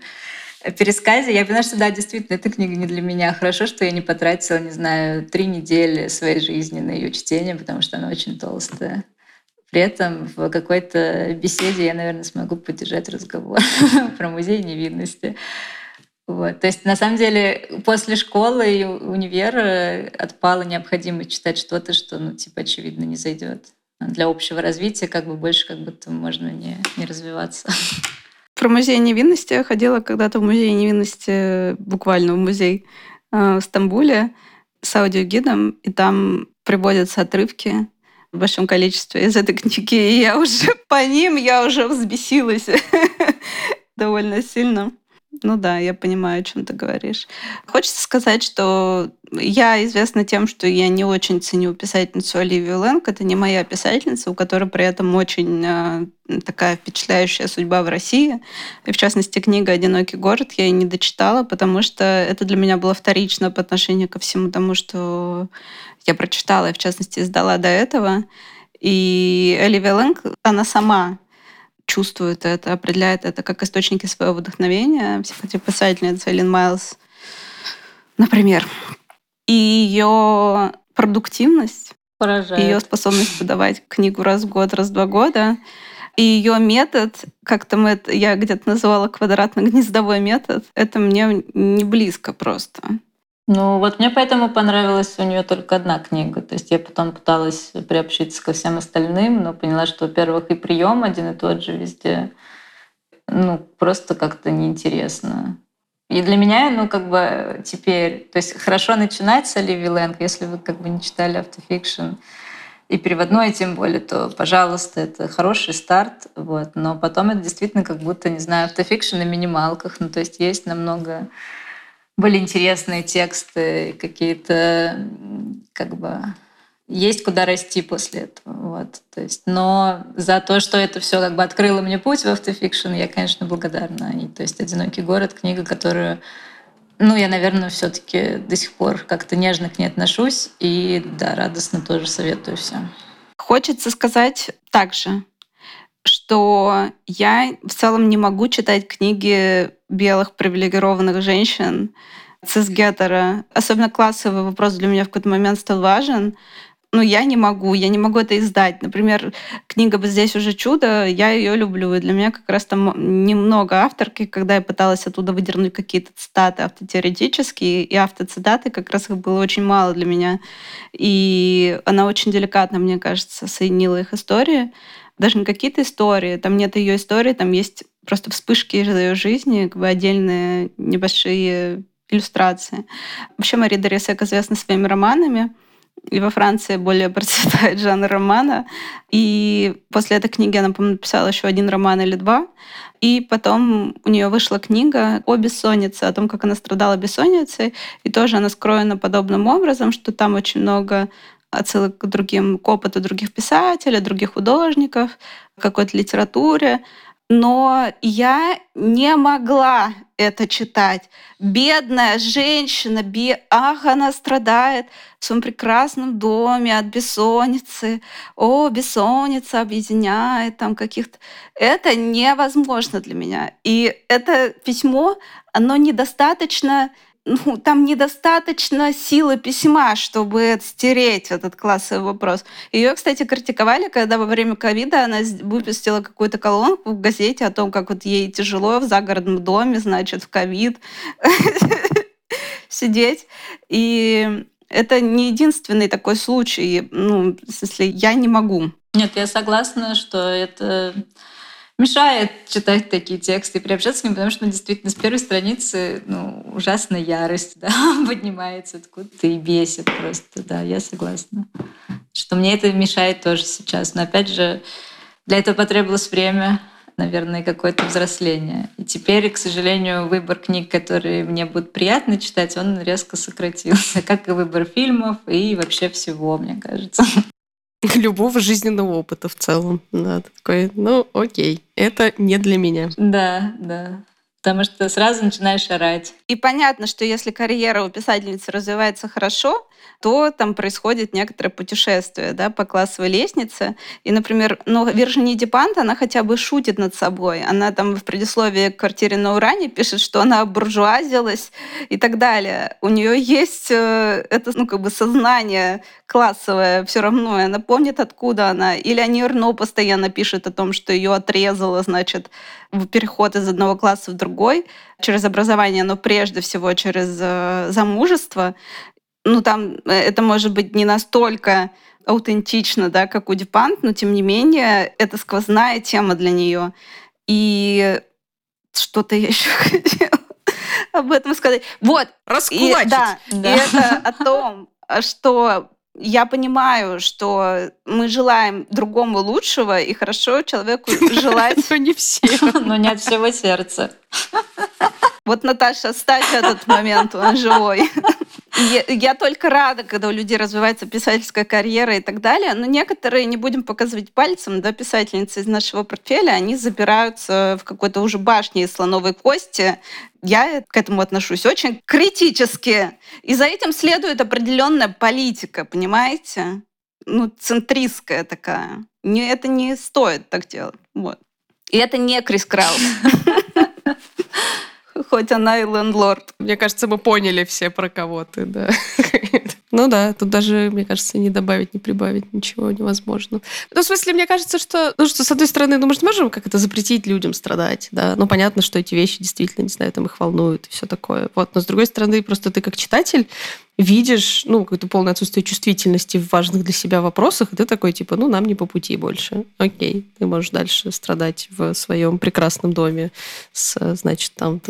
пересказе я поняла, что да, действительно, эта книга не для меня. Хорошо, что я не потратила, не знаю, три недели своей жизни на ее чтение, потому что она очень толстая. При этом в какой-то беседе я, наверное, смогу поддержать разговор (laughs) про музей невинности. Вот. То есть, на самом деле, после школы и универа отпала необходимость читать что-то, что, ну, типа, очевидно, не зайдет. Для общего развития как бы больше как будто можно не, не развиваться. (laughs) Про музей невинности я ходила когда-то в музей невинности, буквально в музей э, в Стамбуле с аудиогидом, и там приводятся отрывки в большом количестве из этой книги, и я уже (laughs) по ним, я уже взбесилась (laughs) довольно сильно. Ну да, я понимаю, о чем ты говоришь. Хочется сказать, что я известна тем, что я не очень ценю писательницу Оливию Лэнг. Это не моя писательница, у которой при этом очень э, такая впечатляющая судьба в России. И в частности, книга «Одинокий город» я и не дочитала, потому что это для меня было вторично по отношению ко всему тому, что я прочитала и, в частности, издала до этого. И Оливия Лэнг, она сама чувствует это, определяет это как источники своего вдохновения. Психотерапевтительница Эллен Майлз, например. И ее продуктивность, Поражает. ее способность подавать книгу раз в год, раз в два года, и ее метод, как-то мы я где-то называла квадратно-гнездовой метод, это мне не близко просто. Ну, вот мне поэтому понравилась у нее только одна книга. То есть я потом пыталась приобщиться ко всем остальным, но поняла, что, во-первых, и прием один и тот же везде. Ну, просто как-то неинтересно. И для меня, ну, как бы теперь... То есть хорошо начинать с Оливии Лэнг, если вы как бы не читали автофикшн, и переводной тем более, то, пожалуйста, это хороший старт. Вот. Но потом это действительно как будто, не знаю, автофикшн на минималках. Ну, то есть есть намного были интересные тексты, какие-то как бы есть куда расти после этого. Вот. То есть, но за то, что это все как бы открыло мне путь в автофикшн, я, конечно, благодарна. И, то есть «Одинокий город» — книга, которую ну, я, наверное, все-таки до сих пор как-то нежно к ней отношусь. И да, радостно тоже советую всем. Хочется сказать также. что я в целом не могу читать книги белых привилегированных женщин, цисгетера. Особенно классовый вопрос для меня в какой-то момент стал важен. Ну, я не могу, я не могу это издать. Например, книга «Вот здесь уже чудо», я ее люблю. И для меня как раз там немного авторки, когда я пыталась оттуда выдернуть какие-то цитаты автотеоретические, и автоцитаты, как раз их было очень мало для меня. И она очень деликатно, мне кажется, соединила их истории. Даже не какие-то истории, там нет ее истории, там есть просто вспышки из ее жизни, как бы отдельные небольшие иллюстрации. Вообще Мари Доресек известна своими романами, и во Франции более (laughs) процветает жанр романа. И после этой книги она, по-моему, написала еще один роман или два. И потом у нее вышла книга о бессоннице, о том, как она страдала бессонницей. И тоже она скроена подобным образом, что там очень много отсылок к другим, к опыту других писателей, других художников, какой-то литературе но я не могла это читать. Бедная женщина, бе... ах, она страдает в своем прекрасном доме от бессонницы. О, бессонница объединяет там каких-то... Это невозможно для меня. И это письмо, оно недостаточно ну, там недостаточно силы письма, чтобы стереть этот классовый вопрос. Ее, кстати, критиковали, когда во время ковида она выпустила какую-то колонку в газете о том, как вот ей тяжело в загородном доме, значит, в ковид (laughs) сидеть. И это не единственный такой случай. Ну, в смысле, я не могу. Нет, я согласна, что это мешает читать такие тексты и приобщаться к ним, потому что ну, действительно с первой страницы ну, ужасная ярость (laughs) да, поднимается откуда-то и бесит просто. Да, я согласна. Что мне это мешает тоже сейчас. Но опять же, для этого потребовалось время, наверное, какое-то взросление. И теперь, к сожалению, выбор книг, которые мне будут приятно читать, он резко сократился, как и выбор фильмов и вообще всего, мне кажется. (laughs) любого жизненного опыта в целом. Да, такой, ну окей, это не для меня. Да, да. Потому что сразу начинаешь орать. И понятно, что если карьера у писательницы развивается хорошо, то там происходит некоторое путешествие да, по классовой лестнице. И, например, ну, Виржини Депант, она хотя бы шутит над собой. Она там в предисловии к «Квартире на Уране» пишет, что она буржуазилась и так далее. У нее есть э, это ну, как бы сознание классовое все равно, и она помнит, откуда она. Или Ани Эрно постоянно пишет о том, что ее отрезало, значит, переход из одного класса в другой через образование, но прежде всего через э, замужество ну там э, это может быть не настолько аутентично, да, как у Дюпант, но тем не менее это сквозная тема для нее. И что-то я еще (laughs) хотела об этом сказать. Вот. Раскулачить. И, да, да. И это о том, что я понимаю, что мы желаем другому лучшего, и хорошо человеку (laughs) желать... Но не все. (laughs) Но не от всего сердца. Вот, Наташа, ставь этот момент, он живой. (laughs) Я, я только рада, когда у людей развивается писательская карьера и так далее, но некоторые, не будем показывать пальцем, да, писательницы из нашего портфеля, они забираются в какой-то уже башне из слоновой кости. Я к этому отношусь очень критически. И за этим следует определенная политика, понимаете? Ну, центристская такая. Не, это не стоит так делать. Вот. И это не Крис Краус. (laughs) хоть она и лендлорд. Мне кажется, мы поняли все про кого ты, да. (laughs) Ну да, тут даже, мне кажется, не добавить, не прибавить ничего невозможно. Ну, в смысле, мне кажется, что, ну, что с одной стороны, ну, мы же можем как это запретить людям страдать, да. Ну, понятно, что эти вещи действительно, не знаю, там их волнуют и все такое. Вот. Но с другой стороны, просто ты как читатель видишь, ну, какое-то полное отсутствие чувствительности в важных для себя вопросах, и ты такой, типа, ну, нам не по пути больше. Окей, ты можешь дальше страдать в своем прекрасном доме с, значит, там...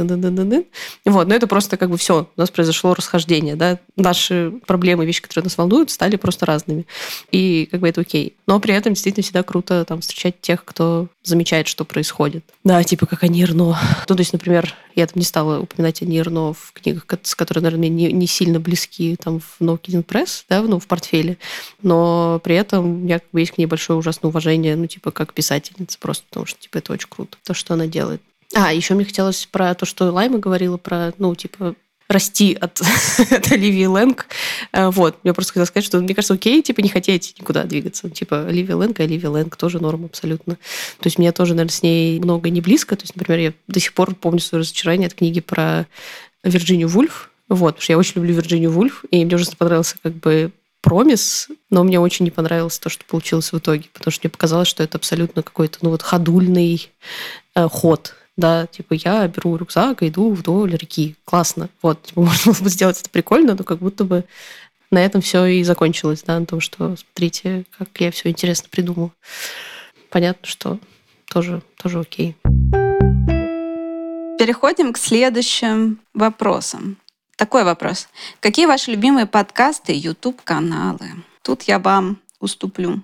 Вот, но это просто как бы все, у нас произошло расхождение, да, наши проблемы, вещи, которые нас волнуют, стали просто разными. И как бы это окей. Но при этом действительно всегда круто там встречать тех, кто замечает, что происходит. Да, типа как Ани Эрно. Ну, то есть, например, я там не стала упоминать Ани Эрно в книгах, с которыми, наверное, не, не сильно близки там в No Kidding Press, да, ну, в портфеле. Но при этом у меня как бы есть к ней большое ужасное уважение, ну, типа, как писательница, просто потому что, типа, это очень круто, то, что она делает. А, еще мне хотелось про то, что Лайма говорила, про, ну, типа, расти от, (laughs) от Оливии Лэнг. Э, вот. Я просто хотела сказать, что мне кажется, окей, типа, не хотеть никуда двигаться. Типа, Оливия Лэнг и Оливия Лэнг тоже норм абсолютно. То есть, мне тоже, наверное, с ней много не близко. То есть, например, я до сих пор помню свое разочарование от книги про Вирджинию Вульф. Вот, потому что я очень люблю Вирджинию Вульф, и мне ужасно понравился как бы промис, но мне очень не понравилось то, что получилось в итоге, потому что мне показалось, что это абсолютно какой-то, ну вот, ходульный э, ход да, типа я беру рюкзак и иду вдоль реки. Классно. Вот, типа, (laughs) можно было бы сделать это прикольно, но как будто бы на этом все и закончилось, да, на том, что смотрите, как я все интересно придумал. Понятно, что тоже, тоже окей. Переходим к следующим вопросам. Такой вопрос. Какие ваши любимые подкасты и YouTube-каналы? Тут я вам уступлю.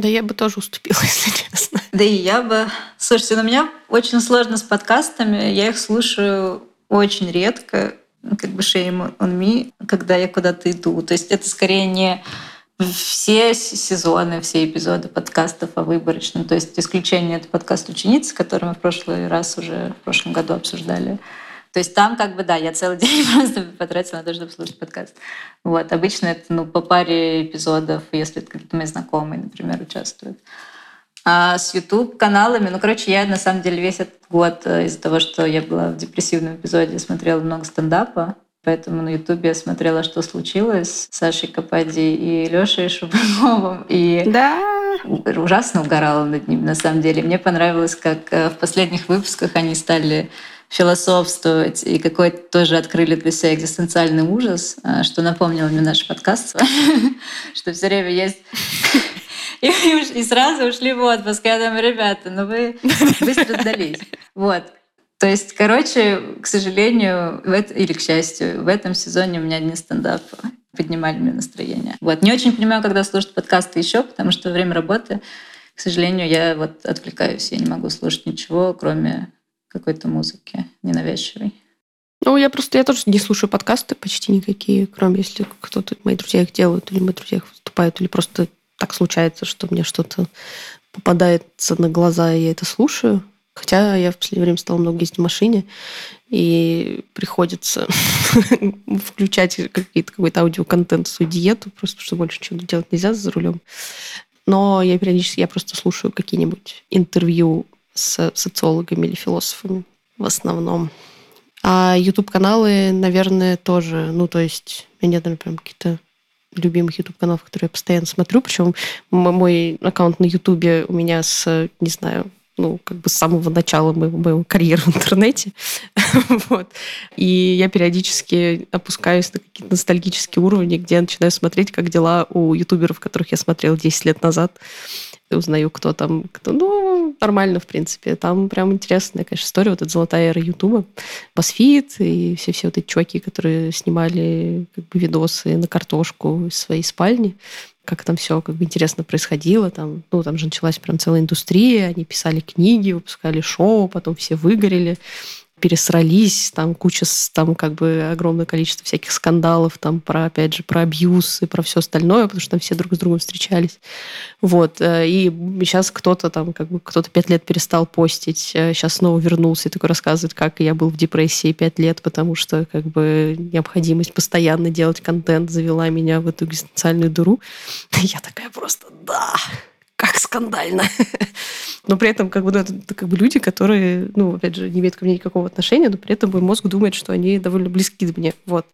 Да я бы тоже уступила, (laughs) если честно. Да и я бы... Слушайте, ну, у меня очень сложно с подкастами. Я их слушаю очень редко, как бы shame on me, когда я куда-то иду. То есть это скорее не все сезоны, все эпизоды подкастов, а выборочно. То есть исключение — это подкаст «Ученицы», который мы в прошлый раз уже в прошлом году обсуждали. То есть там как бы, да, я целый (laughs) день просто потратила на то, чтобы слушать подкаст. Вот. Обычно это ну, по паре эпизодов, если какие-то мои знакомые, например, участвуют. А с YouTube-каналами, ну, короче, я на самом деле весь этот год э, из-за того, что я была в депрессивном эпизоде, смотрела много стендапа, Поэтому на Ютубе я смотрела, что случилось с Сашей Капади и Лешей Шубановым. И да. ужасно угорала над ним, на самом деле. Мне понравилось, как э, в последних выпусках они стали философствовать и какой-то тоже открыли для себя экзистенциальный ужас, а, что напомнило мне наш подкаст, (laughs) что все время есть (laughs) и сразу ушли в отпуск. Я думаю, ребята, ну вы быстро сдались. Вот. То есть, короче, к сожалению, в это, или к счастью, в этом сезоне у меня не стендап поднимали мне настроение. Вот. Не очень понимаю, когда слушать подкасты еще, потому что во время работы, к сожалению, я вот отвлекаюсь, я не могу слушать ничего, кроме какой-то музыки ненавязчивой. Ну, я просто, я тоже не слушаю подкасты почти никакие, кроме если кто-то, мои друзья их делают, или мои друзья их выступают, или просто так случается, что мне что-то попадается на глаза, и я это слушаю. Хотя я в последнее время стала много ездить в машине, и приходится (laughs) включать какие-то, какой-то аудиоконтент в свою диету, просто потому что больше ничего делать нельзя за рулем. Но я периодически, я просто слушаю какие-нибудь интервью с социологами или философами в основном. А YouTube-каналы, наверное, тоже, ну, то есть, у меня нет, например, каких-то любимых YouTube-каналов, которые я постоянно смотрю. Причем мой аккаунт на YouTube у меня с, не знаю, ну, как бы с самого начала моего, моего карьеры в интернете. (laughs) вот. И я периодически опускаюсь на какие-то ностальгические уровни, где я начинаю смотреть, как дела у ютуберов, которых я смотрела 10 лет назад узнаю, кто там, кто, ну, нормально, в принципе. Там прям интересная, конечно, история, вот эта золотая эра Ютуба, Басфит и все-все вот эти чуваки, которые снимали как бы видосы на картошку из своей спальни, как там все как бы интересно происходило. Там, ну, там же началась прям целая индустрия, они писали книги, выпускали шоу, потом все выгорели пересрались, там куча, там как бы огромное количество всяких скандалов, там про, опять же, про абьюз и про все остальное, потому что там все друг с другом встречались. Вот. Э, и сейчас кто-то там, как бы, кто-то пять лет перестал постить, сейчас э, снова вернулся и такой рассказывает, как я был в депрессии пять лет, потому что как бы необходимость постоянно делать контент завела меня в эту экзистенциальную дыру. (laughs) Я такая просто, да, как скандально. Но при этом как бы, ну, это, это как бы люди, которые, ну, опять же, не имеют ко мне никакого отношения, но при этом мой мозг думает, что они довольно близки к мне. Вот.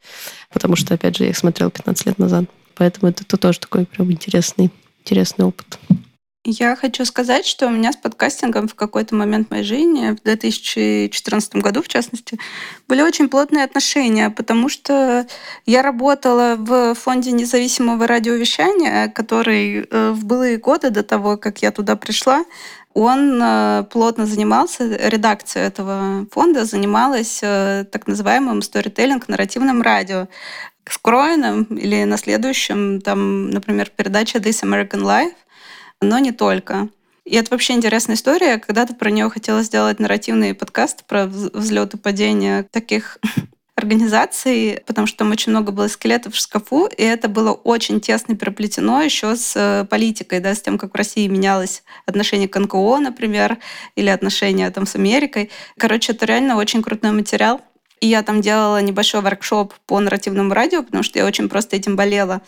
Потому что, опять же, я их смотрела 15 лет назад. Поэтому это, это тоже такой прям интересный, интересный опыт. Я хочу сказать, что у меня с подкастингом в какой-то момент моей жизни, в 2014 году в частности, были очень плотные отношения, потому что я работала в фонде независимого радиовещания, который э, в былые годы до того, как я туда пришла, он э, плотно занимался, редакция этого фонда занималась э, так называемым сторителлинг нарративным радио. С Кроином или на следующем, там, например, передача This American Life, но не только. И это вообще интересная история. Когда-то про нее хотела сделать нарративный подкаст про взлет и падение таких (laughs) организаций, потому что там очень много было скелетов в шкафу, и это было очень тесно переплетено еще с э, политикой, да, с тем, как в России менялось отношение к НКО, например, или отношения там с Америкой. Короче, это реально очень крутой материал. и я там делала небольшой воркшоп по нарративному радио, потому что я очень просто этим болела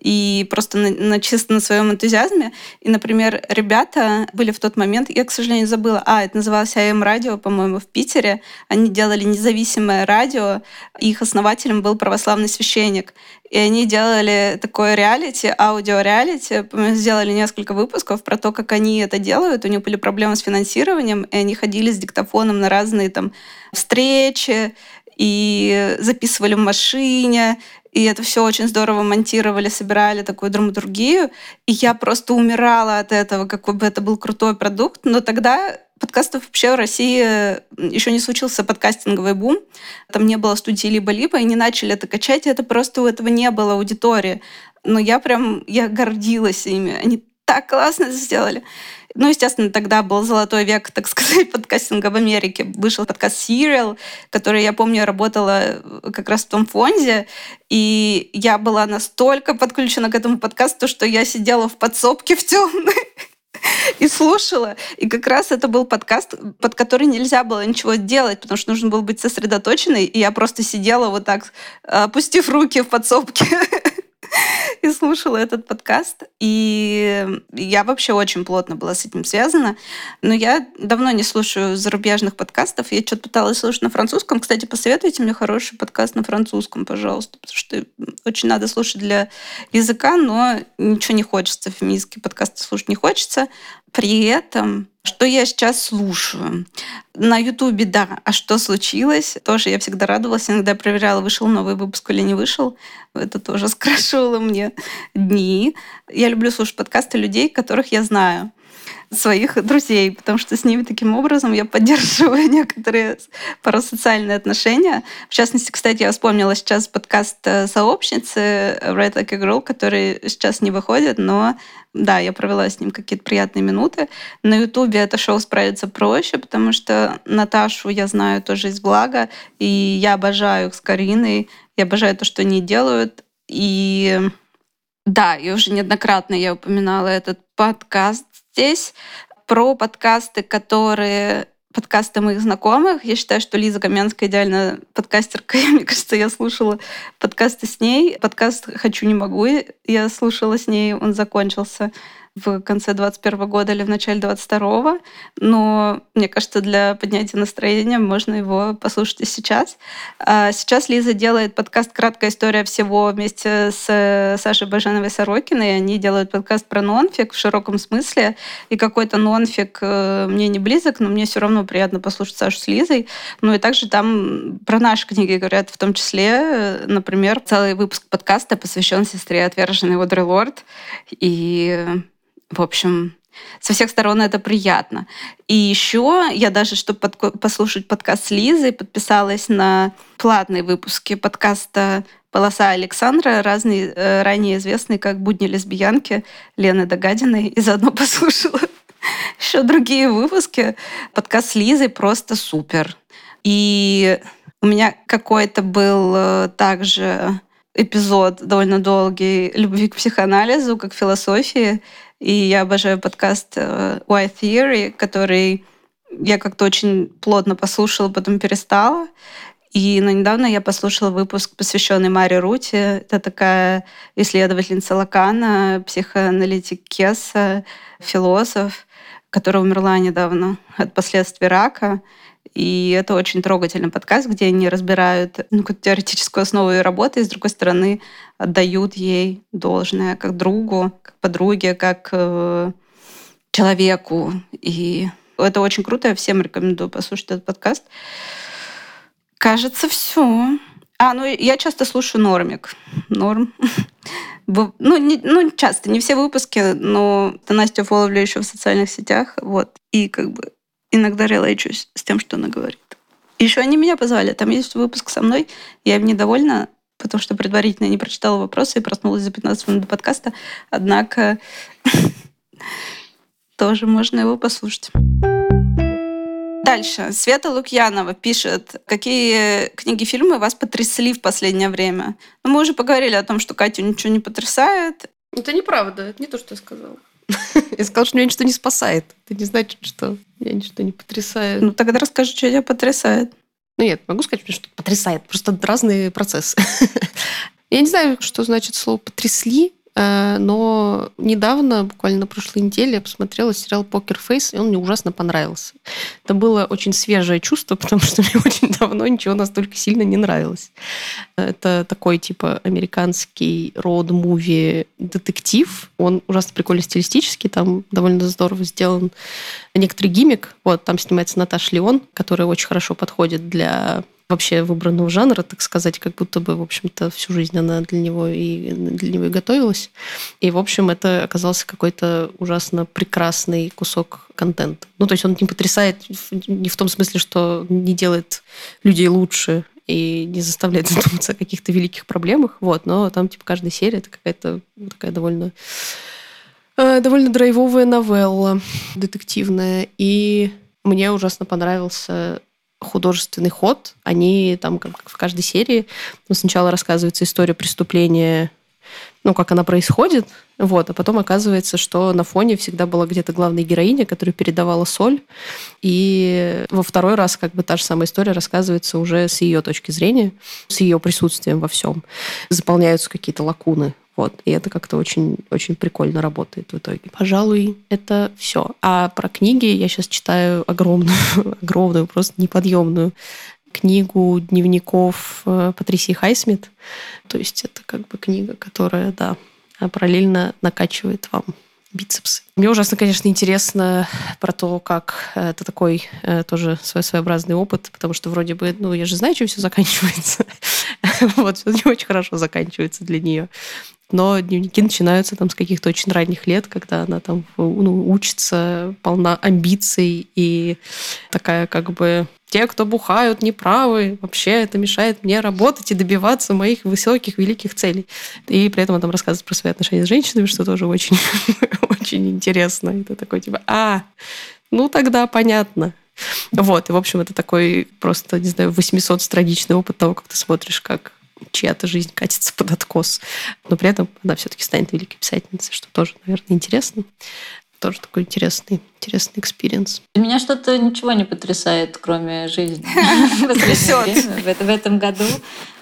и просто на, на чисто на своем энтузиазме. И, например, ребята были в тот момент, я, к сожалению, забыла, а, это называлось АМ радио, по-моему, в Питере. Они делали независимое радио, их основателем был православный священник. И они делали такое реалити, аудио-реалити, сделали несколько выпусков про то, как они это делают. У них были проблемы с финансированием, и они ходили с диктофоном на разные там встречи, и записывали в машине, и это все очень здорово монтировали, собирали такую драматургию. И я просто умирала от этого, какой бы это был крутой продукт. Но тогда подкастов вообще в России еще не случился подкастинговый бум. Там не было студии либо-либо, и не начали это качать, и это просто у этого не было аудитории. Но я прям, я гордилась ими. Они так классно это сделали. Ну, естественно, тогда был золотой век, так сказать, (laughs) подкастинга в Америке. Вышел подкаст Serial, который, я помню, работала э, как раз в том фонде, и я была настолько подключена к этому подкасту, что я сидела в подсобке в темной (laughs) и слушала. И как раз это был подкаст, под который нельзя было ничего делать, потому что нужно было быть сосредоточенной. И я просто сидела вот так, опустив руки в подсобке (laughs) (laughs) и слушала этот подкаст. И я вообще очень плотно была с этим связана. Но я давно не слушаю зарубежных подкастов. Я что-то пыталась слушать на французском. Кстати, посоветуйте мне хороший подкаст на французском, пожалуйста, потому что очень надо слушать для языка, но ничего не хочется. Феминистские подкасты слушать не хочется. При этом что я сейчас слушаю? На Ютубе, да. А что случилось? Тоже я всегда радовалась. Иногда проверяла, вышел новый выпуск или не вышел. Это тоже (laughs) скрашивало мне дни. Я люблю слушать подкасты людей, которых я знаю своих друзей, потому что с ними таким образом я поддерживаю (laughs) некоторые парасоциальные отношения. В частности, кстати, я вспомнила сейчас подкаст э, сообщницы Red Like a Girl, который сейчас не выходит, но да, я провела с ним какие-то приятные минуты. На Ютубе это шоу справиться проще, потому что Наташу я знаю тоже из блага, и я обожаю их с Кариной, я обожаю то, что они делают. И да, и уже неоднократно я упоминала этот подкаст здесь про подкасты, которые подкасты моих знакомых. Я считаю, что Лиза Каменская идеально подкастерка. (laughs) Мне кажется, я слушала подкасты с ней. Подкаст «Хочу, не могу» я слушала с ней, он закончился в конце 21 года или в начале 22 но мне кажется, для поднятия настроения можно его послушать и сейчас. А сейчас Лиза делает подкаст «Краткая история всего» вместе с Сашей Баженовой Сорокиной. Они делают подкаст про нонфик в широком смысле. И какой-то нонфик э, мне не близок, но мне все равно приятно послушать Сашу с Лизой. Ну и также там про наши книги говорят, в том числе, например, целый выпуск подкаста посвящен сестре отверженной Одри Лорд. И в общем, со всех сторон это приятно. И еще я даже, чтобы под, послушать подкаст с Лизой, подписалась на платные выпуски подкаста «Полоса Александра», разные, э, ранее известные как «Будни лесбиянки» Лены Догадиной, и заодно (laughs) послушала еще другие выпуски. Подкаст с Лизой просто супер. И у меня какой-то был э, также эпизод довольно долгий любви к психоанализу, как философии. И я обожаю подкаст э, Why Theory, который я как-то очень плотно послушала, потом перестала. И но недавно я послушала выпуск, посвященный Маре Рути. Это такая исследовательница Лакана, психоаналитик Кесса, философ, которая умерла недавно от последствий рака. И это очень трогательный подкаст, где они разбирают ну, теоретическую основу ее работы, и с другой стороны отдают ей должное как другу, как подруге, как э, человеку. И это очень круто. Я всем рекомендую послушать этот подкаст. Кажется, все. А, ну я часто слушаю Нормик. Норм. (laughs) Ну, не, ну, часто, не все выпуски, но Настя фоловлю еще в социальных сетях. Вот. И как бы иногда релейчусь с тем, что она говорит. Еще они меня позвали. Там есть выпуск со мной. Я им недовольна, потому что предварительно не прочитала вопросы и проснулась за 15 минут до подкаста. Однако (laughs) тоже можно его послушать. Дальше. Света Лукьянова пишет, какие книги, фильмы вас потрясли в последнее время. Ну, мы уже поговорили о том, что Катю ничего не потрясает. Это неправда, это не то, что я сказала. Я сказала, что меня ничто не спасает. Это не значит, что я ничто не потрясаю. Ну тогда расскажи, что тебя потрясает. Ну нет, могу сказать, что потрясает. Просто разные процессы. (laughs) Я не знаю, что значит слово «потрясли», но недавно, буквально на прошлой неделе, я посмотрела сериал «Покер Фейс», и он мне ужасно понравился. Это было очень свежее чувство, (laughs) потому что мне очень давно ничего настолько сильно не нравилось. Это такой, типа, американский роуд-муви детектив. Он ужасно прикольно стилистический, там довольно здорово сделан некоторый гиммик. Вот, там снимается Наташа Леон, которая очень хорошо подходит для вообще выбранного жанра, так сказать, как будто бы, в общем-то, всю жизнь она для него и для него и готовилась. И, в общем, это оказался какой-то ужасно прекрасный кусок контента. Ну, то есть он не потрясает не в том смысле, что не делает людей лучше и не заставляет задуматься о каких-то великих проблемах, вот, но там, типа, каждая серия это какая-то такая довольно э, довольно драйвовая новелла детективная. И мне ужасно понравился художественный ход. Они там как в каждой серии ну, сначала рассказывается история преступления, ну, как она происходит, вот, а потом оказывается, что на фоне всегда была где-то главная героиня, которая передавала соль, и во второй раз как бы та же самая история рассказывается уже с ее точки зрения, с ее присутствием во всем. Заполняются какие-то лакуны вот. И это как-то очень, очень прикольно работает в итоге. Пожалуй, это все. А про книги я сейчас читаю огромную, (laughs) огромную, просто неподъемную книгу дневников э, Патрисии Хайсмит. То есть это как бы книга, которая, да, параллельно накачивает вам бицепсы. Мне ужасно, конечно, интересно про то, как э, это такой э, тоже свой своеобразный опыт, потому что вроде бы, ну, я же знаю, чем все заканчивается. (laughs) (laughs) вот, все не очень хорошо заканчивается для нее но дневники начинаются там с каких-то очень ранних лет, когда она там ну, учится, полна амбиций и такая как бы те, кто бухают, неправы. Вообще это мешает мне работать и добиваться моих высоких, великих целей. И при этом она там рассказывает про свои отношения с женщинами, что тоже очень, (laughs) очень интересно. Это такой типа, а, ну тогда понятно. Вот, и, в общем, это такой просто, не знаю, 800-страничный опыт того, как ты смотришь, как чья-то жизнь катится под откос. Но при этом она все-таки станет великой писательницей, что тоже, наверное, интересно. Тоже такой интересный, интересный experience. Меня что-то ничего не потрясает, кроме жизни. (laughs) В этом году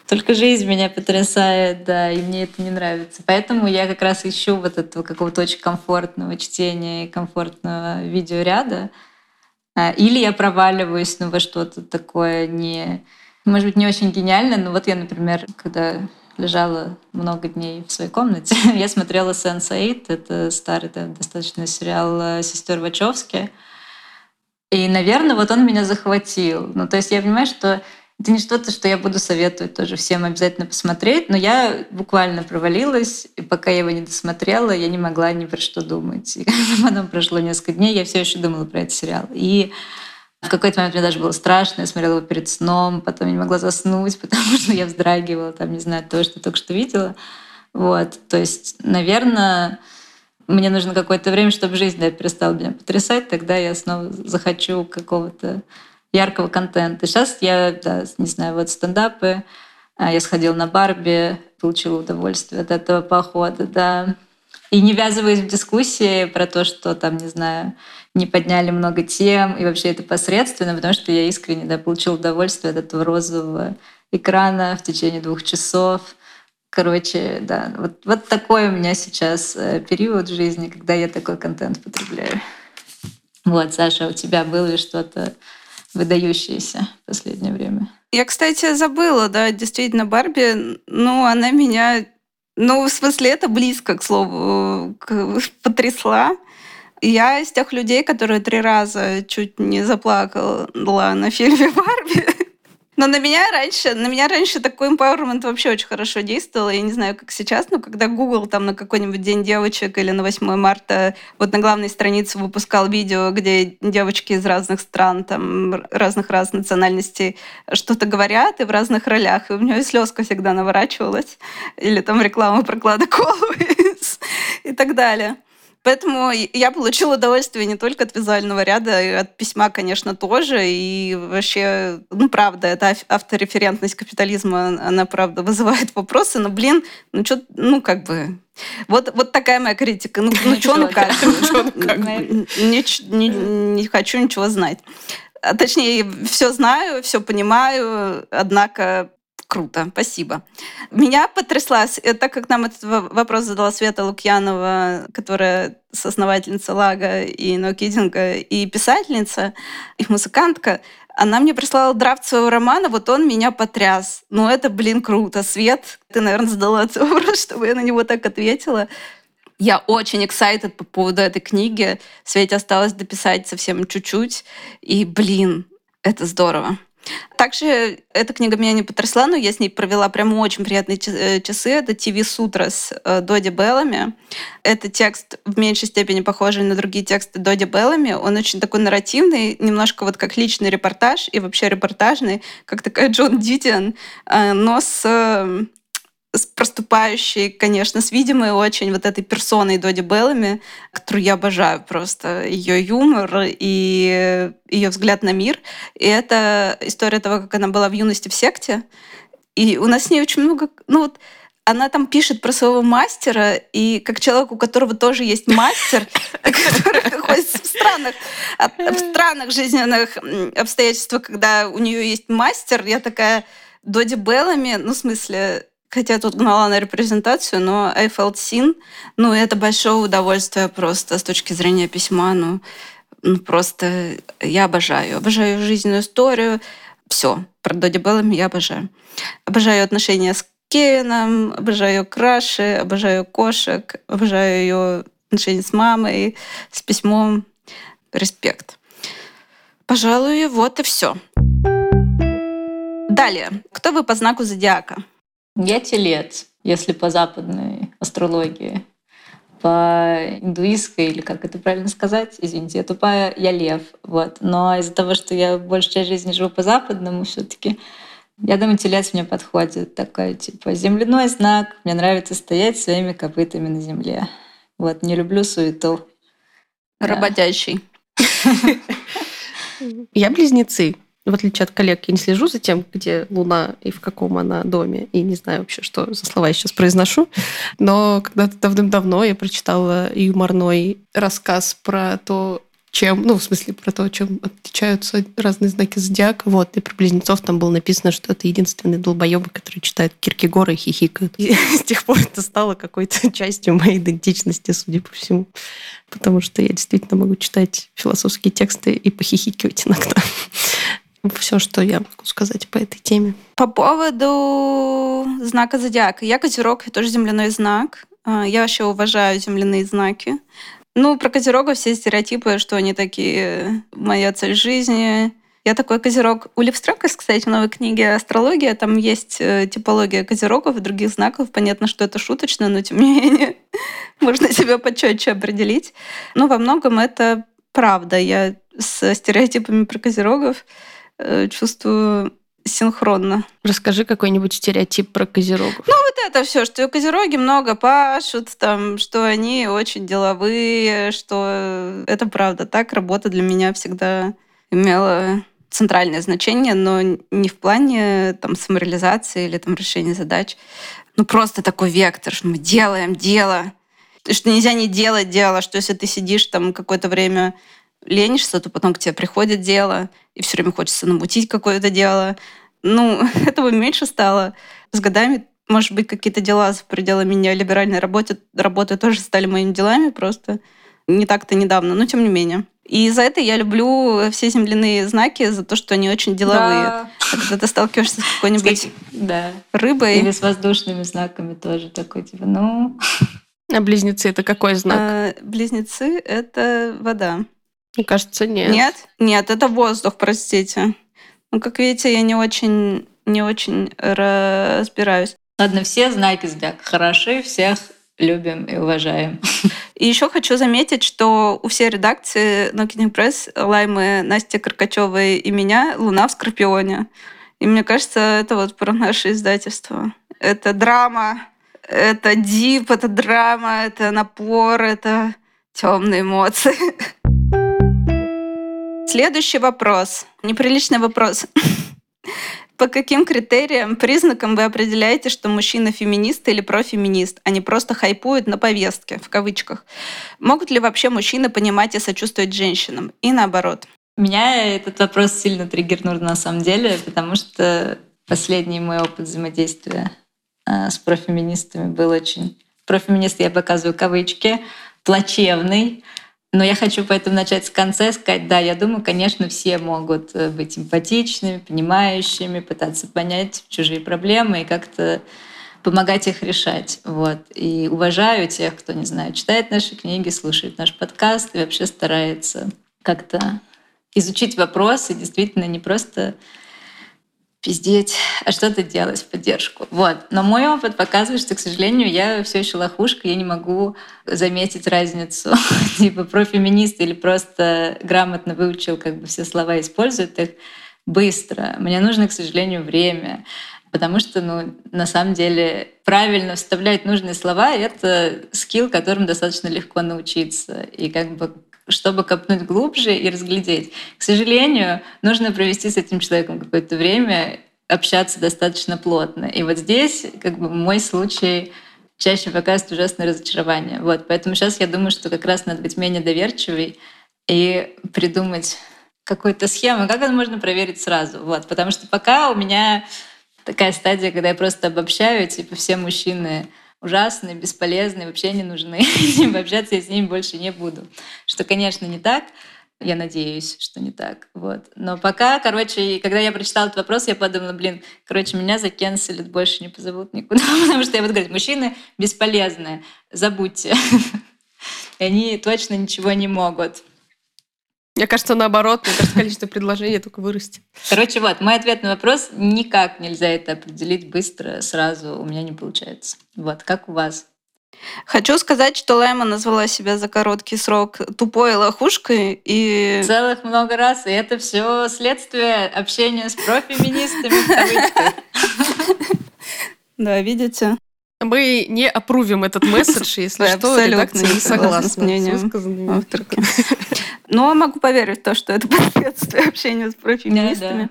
только жизнь меня потрясает, да, и мне это не нравится. Поэтому я как раз ищу вот этого какого-то очень комфортного чтения и комфортного видеоряда. А, или я проваливаюсь ну, во что-то такое не может быть, не очень гениально, но вот я, например, когда лежала много дней в своей комнате, (laughs) я смотрела Sense8, это старый да, достаточно сериал э, сестер Вачовски. И, наверное, вот он меня захватил. Ну, то есть я понимаю, что это не что-то, что я буду советовать тоже всем обязательно посмотреть, но я буквально провалилась, и пока я его не досмотрела, я не могла ни про что думать. И (laughs) потом прошло несколько дней, я все еще думала про этот сериал. И в какой-то момент мне даже было страшно, я смотрела его перед сном, потом я не могла заснуть, (laughs) потому что я вздрагивала, там, не знаю, то, что только что видела. Вот, то есть, наверное, мне нужно какое-то время, чтобы жизнь да, перестала меня потрясать, тогда я снова захочу какого-то яркого контента. Сейчас я, да, не знаю, вот стендапы, а, я сходила на Барби, получила удовольствие от этого похода, да. И не ввязываясь в дискуссии про то, что там, не знаю, не подняли много тем, и вообще это посредственно, потому что я искренне да, получил удовольствие от этого розового экрана в течение двух часов. Короче, да, вот, вот такой у меня сейчас э, период в жизни, когда я такой контент потребляю. Вот, Саша, у тебя было ли что-то выдающееся в последнее время? Я, кстати, забыла, да, действительно, Барби, ну, она меня, ну, в смысле, это близко, к слову, потрясла. Я из тех людей, которые три раза чуть не заплакала на фильме (laughs) «Барби». Но на меня раньше, на меня раньше такой empowerment вообще очень хорошо действовал. Я не знаю, как сейчас, но когда Google там на какой-нибудь День девочек или на 8 марта вот на главной странице выпускал видео, где девочки из разных стран, там разных раз национальностей что-то говорят и в разных ролях. И у меня слезка всегда наворачивалась. Или там реклама проклада колы (laughs) и так далее. Поэтому я получила удовольствие не только от визуального ряда, и от письма, конечно, тоже. И вообще, ну, правда, эта автореферентность капитализма, она, правда, вызывает вопросы. Но, блин, ну, что, ну, как бы... Вот, вот такая моя критика. Ну, ну что, ну как? Не хочу ничего знать. А точнее, все знаю, все понимаю, однако Круто, спасибо. Меня потрясла, так как нам этот вопрос задала Света Лукьянова, которая соосновательница Лага и Нокидинга, и писательница, и музыкантка, она мне прислала драфт своего романа, вот он меня потряс. Ну, это, блин, круто. Свет, ты, наверное, задала этот (laughs) вопрос, чтобы я на него так ответила. Я очень excited по поводу этой книги. Свете осталось дописать совсем чуть-чуть. И, блин, это здорово. Также эта книга меня не потрясла, но я с ней провела прям очень приятные э, часы. Это «ТВ Сутра» с э, Доди Беллами. Это текст в меньшей степени похожий на другие тексты Доди Беллами. Он очень такой нарративный, немножко вот как личный репортаж и вообще репортажный, как такая Джон Дидиан, э, но с с проступающей, конечно, с видимой очень вот этой персоной Доди Беллами, которую я обожаю просто, ее юмор и ее взгляд на мир. И это история того, как она была в юности в секте. И у нас с ней очень много... Ну вот она там пишет про своего мастера, и как человек, у которого тоже есть мастер, (laughs) который находится в странных, в странных жизненных обстоятельствах, когда у нее есть мастер, я такая, Доди Беллами, ну, в смысле, Хотя тут гнала на репрезентацию, но I felt seen. Ну, это большое удовольствие просто с точки зрения письма. Ну, ну просто я обожаю. Обожаю жизненную историю. Все. Про Доди Беллами я обожаю. Обожаю отношения с Кевином, обожаю краши, обожаю кошек, обожаю ее отношения с мамой, с письмом. Респект. Пожалуй, вот и все. Далее. Кто вы по знаку зодиака? Я телец, если по западной астрологии. По индуистской, или как это правильно сказать, извините, я тупая, я лев. Вот. Но из-за того, что я большую часть жизни живу по западному, все таки я думаю, телец мне подходит. Такой, типа, земляной знак. Мне нравится стоять своими копытами на земле. Вот, не люблю суету. Работящий. (laughs) Я близнецы в отличие от коллег, я не слежу за тем, где Луна и в каком она доме, и не знаю вообще, что за слова я сейчас произношу. Но когда-то давным-давно я прочитала юморной рассказ про то, чем, ну, в смысле, про то, чем отличаются разные знаки зодиака. Вот, и про близнецов там было написано, что это единственные долбоебы, которые читают Киркегора и хихикают. И с тех пор это стало какой-то (laughs) частью моей идентичности, судя по всему. Потому что я действительно могу читать философские тексты и похихикивать иногда. Все, что я могу сказать по этой теме. По поводу знака зодиака. Я козерог, я тоже земляной знак. А, я вообще уважаю земляные знаки. Ну, про козерога все стереотипы, что они такие моя цель жизни. Я такой козерог. У Левстрека, кстати, в новой книге «Астрология» там есть э, типология козерогов и других знаков. Понятно, что это шуточно, но тем не менее (laughs) можно себя почетче определить. Но во многом это правда. Я с стереотипами про козерогов чувствую синхронно. Расскажи какой-нибудь стереотип про козерогов. Ну, вот это все, что козероги много пашут, там, что они очень деловые, что это правда. Так работа для меня всегда имела центральное значение, но не в плане там, самореализации или там, решения задач. Ну, просто такой вектор, что мы делаем дело, что нельзя не делать дело, что если ты сидишь там какое-то время ленишься, то потом к тебе приходит дело, и все время хочется намутить какое-то дело. Ну, (laughs) этого меньше стало. С годами, может быть, какие-то дела за пределами неолиберальной работы, работы тоже стали моими делами, просто не так-то недавно, но тем не менее. И за это я люблю все земляные знаки, за то, что они очень деловые. Да. А когда ты сталкиваешься с какой-нибудь да. рыбой... Или с воздушными знаками тоже такой, типа, ну... А близнецы — это какой знак? А, близнецы — это вода. Мне кажется, нет. Нет? Нет, это воздух, простите. Ну, как видите, я не очень, не очень разбираюсь. Ладно, все знаки зодиака хороши, всех любим и уважаем. И еще хочу заметить, что у всей редакции Knocking Press, Лаймы, Насти Каркачевой и меня Луна в Скорпионе. И мне кажется, это вот про наше издательство. Это драма, это дип, это драма, это напор, это темные эмоции. (laughs) Следующий вопрос. Неприличный вопрос. (laughs) По каким критериям, признакам вы определяете, что мужчина феминист или профеминист, а не просто хайпует на повестке, в кавычках? Могут ли вообще мужчины понимать и сочувствовать женщинам? И наоборот. Меня этот вопрос сильно триггернул на самом деле, потому что последний мой опыт взаимодействия э, с профеминистами был очень... Профеминист я показываю кавычки, плачевный. Но я хочу поэтому начать с конца сказать, да, я думаю, конечно, все могут э, быть эмпатичными, понимающими, пытаться понять чужие проблемы и как-то помогать их решать. Вот. И уважаю тех, кто, не знаю, читает наши книги, слушает наш подкаст и вообще старается как-то изучить вопросы, действительно не просто пиздеть, а что-то делать в поддержку. Вот. Но мой опыт показывает, что, к сожалению, я все еще лохушка, я не могу заметить разницу. (laughs) типа профеминист или просто грамотно выучил как бы все слова, использует их быстро. Мне нужно, к сожалению, время. Потому что, ну, на самом деле, правильно вставлять нужные слова — это скилл, которым достаточно легко научиться. И как бы чтобы копнуть глубже и разглядеть. К сожалению, нужно провести с этим человеком какое-то время, общаться достаточно плотно. И вот здесь как бы мой случай чаще показывает ужасное разочарование. Вот, поэтому сейчас я думаю, что как раз надо быть менее доверчивой и придумать какую-то схему, как это можно проверить сразу. Вот, потому что пока у меня такая стадия, когда я просто обобщаю, типа все мужчины ужасные, бесполезные, вообще не нужны. (laughs) Общаться я с ними больше не буду. Что, конечно, не так. Я надеюсь, что не так. Вот. Но пока, короче, когда я прочитала этот вопрос, я подумала, блин, короче, меня закенселят, больше не позовут никуда, (laughs) потому что я буду говорить, мужчины бесполезные, забудьте. (laughs) И они точно ничего не могут. Мне кажется, наоборот, мне кажется, количество предложений только вырастет. Короче, вот, мой ответ на вопрос, никак нельзя это определить быстро, сразу, у меня не получается. Вот, как у вас? Хочу сказать, что Лайма назвала себя за короткий срок тупой лохушкой и... Целых много раз, и это все следствие общения с профеминистами. (laughs) Да, видите? Мы не опрувим этот месседж, если что, редакция не согласна с мнением авторки. Но могу поверить в то, что это (laughs) последствия общения с профеминистами.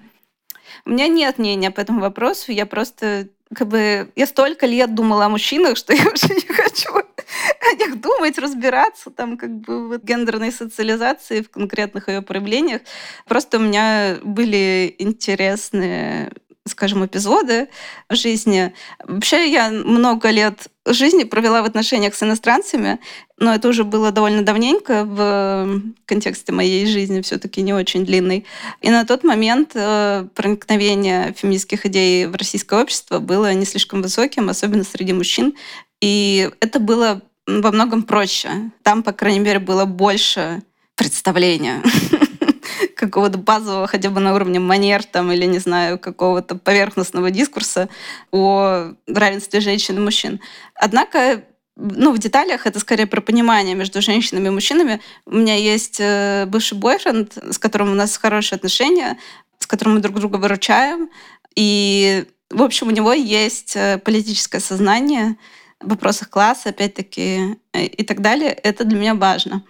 У меня нет мнения по этому вопросу. Я просто как бы я столько лет думала о мужчинах, (laughs) что я уже не хочу о них думать, разбираться там как бы в гендерной социализации, в конкретных ее проявлениях. Просто у меня были интересные скажем, эпизоды жизни. Вообще я много лет жизни провела в отношениях с иностранцами, но это уже было довольно давненько в контексте моей жизни, все-таки не очень длинный. И на тот момент э, проникновение феминистских идей в российское общество было не слишком высоким, особенно среди мужчин. И это было во многом проще. Там, по крайней мере, было больше представления (laughs) (laughs) какого-то базового, хотя бы на уровне манер там, или, не знаю, какого-то поверхностного дискурса о равенстве женщин и мужчин. Однако ну, в деталях это скорее про понимание между женщинами и мужчинами. У меня есть э, бывший бойфренд, с которым у нас хорошие отношения, с которым мы друг друга выручаем. И, в общем, у него есть э, политическое сознание в вопросах класса, опять-таки, э, и так далее. Это для меня важно.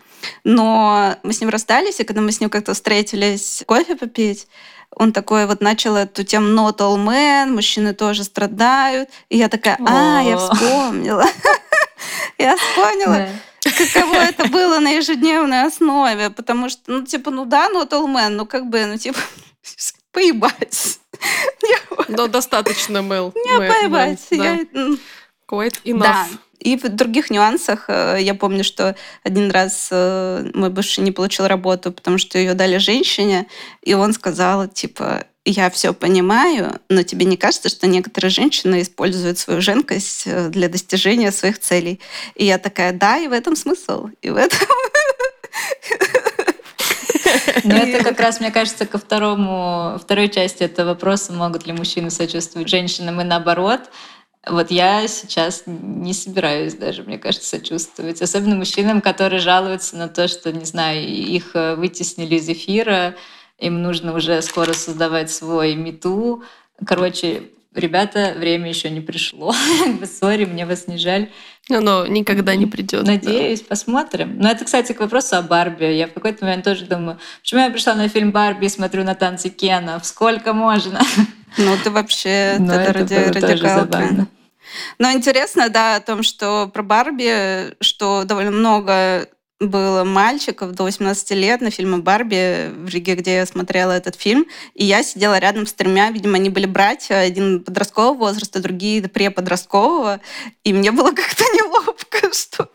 Но мы с ним расстались, и когда мы с ним как-то встретились кофе попить, он такой вот начал эту тему not all men, мужчины тоже страдают. И я такая, а, я вспомнила. (laughs) Я вспомнила. Каково это (laughs) было на ежедневной основе, потому что, ну, типа, ну да, all men, ну как бы, ну, типа, (laughs) поебать. Но достаточно, Мэл. Не поебать. Quite enough. Да. И в других нюансах э, я помню, что один раз э, мой бывший не получил работу, потому что ее дали женщине, и он сказал, типа, я все понимаю, но тебе не кажется, что некоторые женщины используют свою женкость э, для достижения своих целей? И я такая, да, и в этом смысл. И в этом... Но это как раз, мне кажется, ко второму, второй части этого вопроса, могут ли мужчины сочувствовать женщинам и наоборот. Вот я сейчас не собираюсь даже, мне кажется, сочувствовать. Особенно мужчинам, которые жалуются на то, что, не знаю, их э, вытеснили из эфира, им нужно уже скоро создавать свой мету. Короче, ребята, время еще не пришло. (laughs) Сори, мне вас не жаль. Оно никогда не придет. Надеюсь, да. посмотрим. Но это, кстати, к вопросу о Барби. Я в какой-то момент тоже думаю, почему я пришла на фильм Барби и смотрю на танцы Кена? Сколько можно? Ну, ты вообще (laughs) Но это ради, ради Но интересно, да, о том, что про Барби, что довольно много было мальчиков до 18 лет на фильме «Барби» в Риге, где я смотрела этот фильм. И я сидела рядом с тремя, видимо, они были братья, один подросткового возраста, другие преподросткового. И мне было как-то (laughs) неловко, что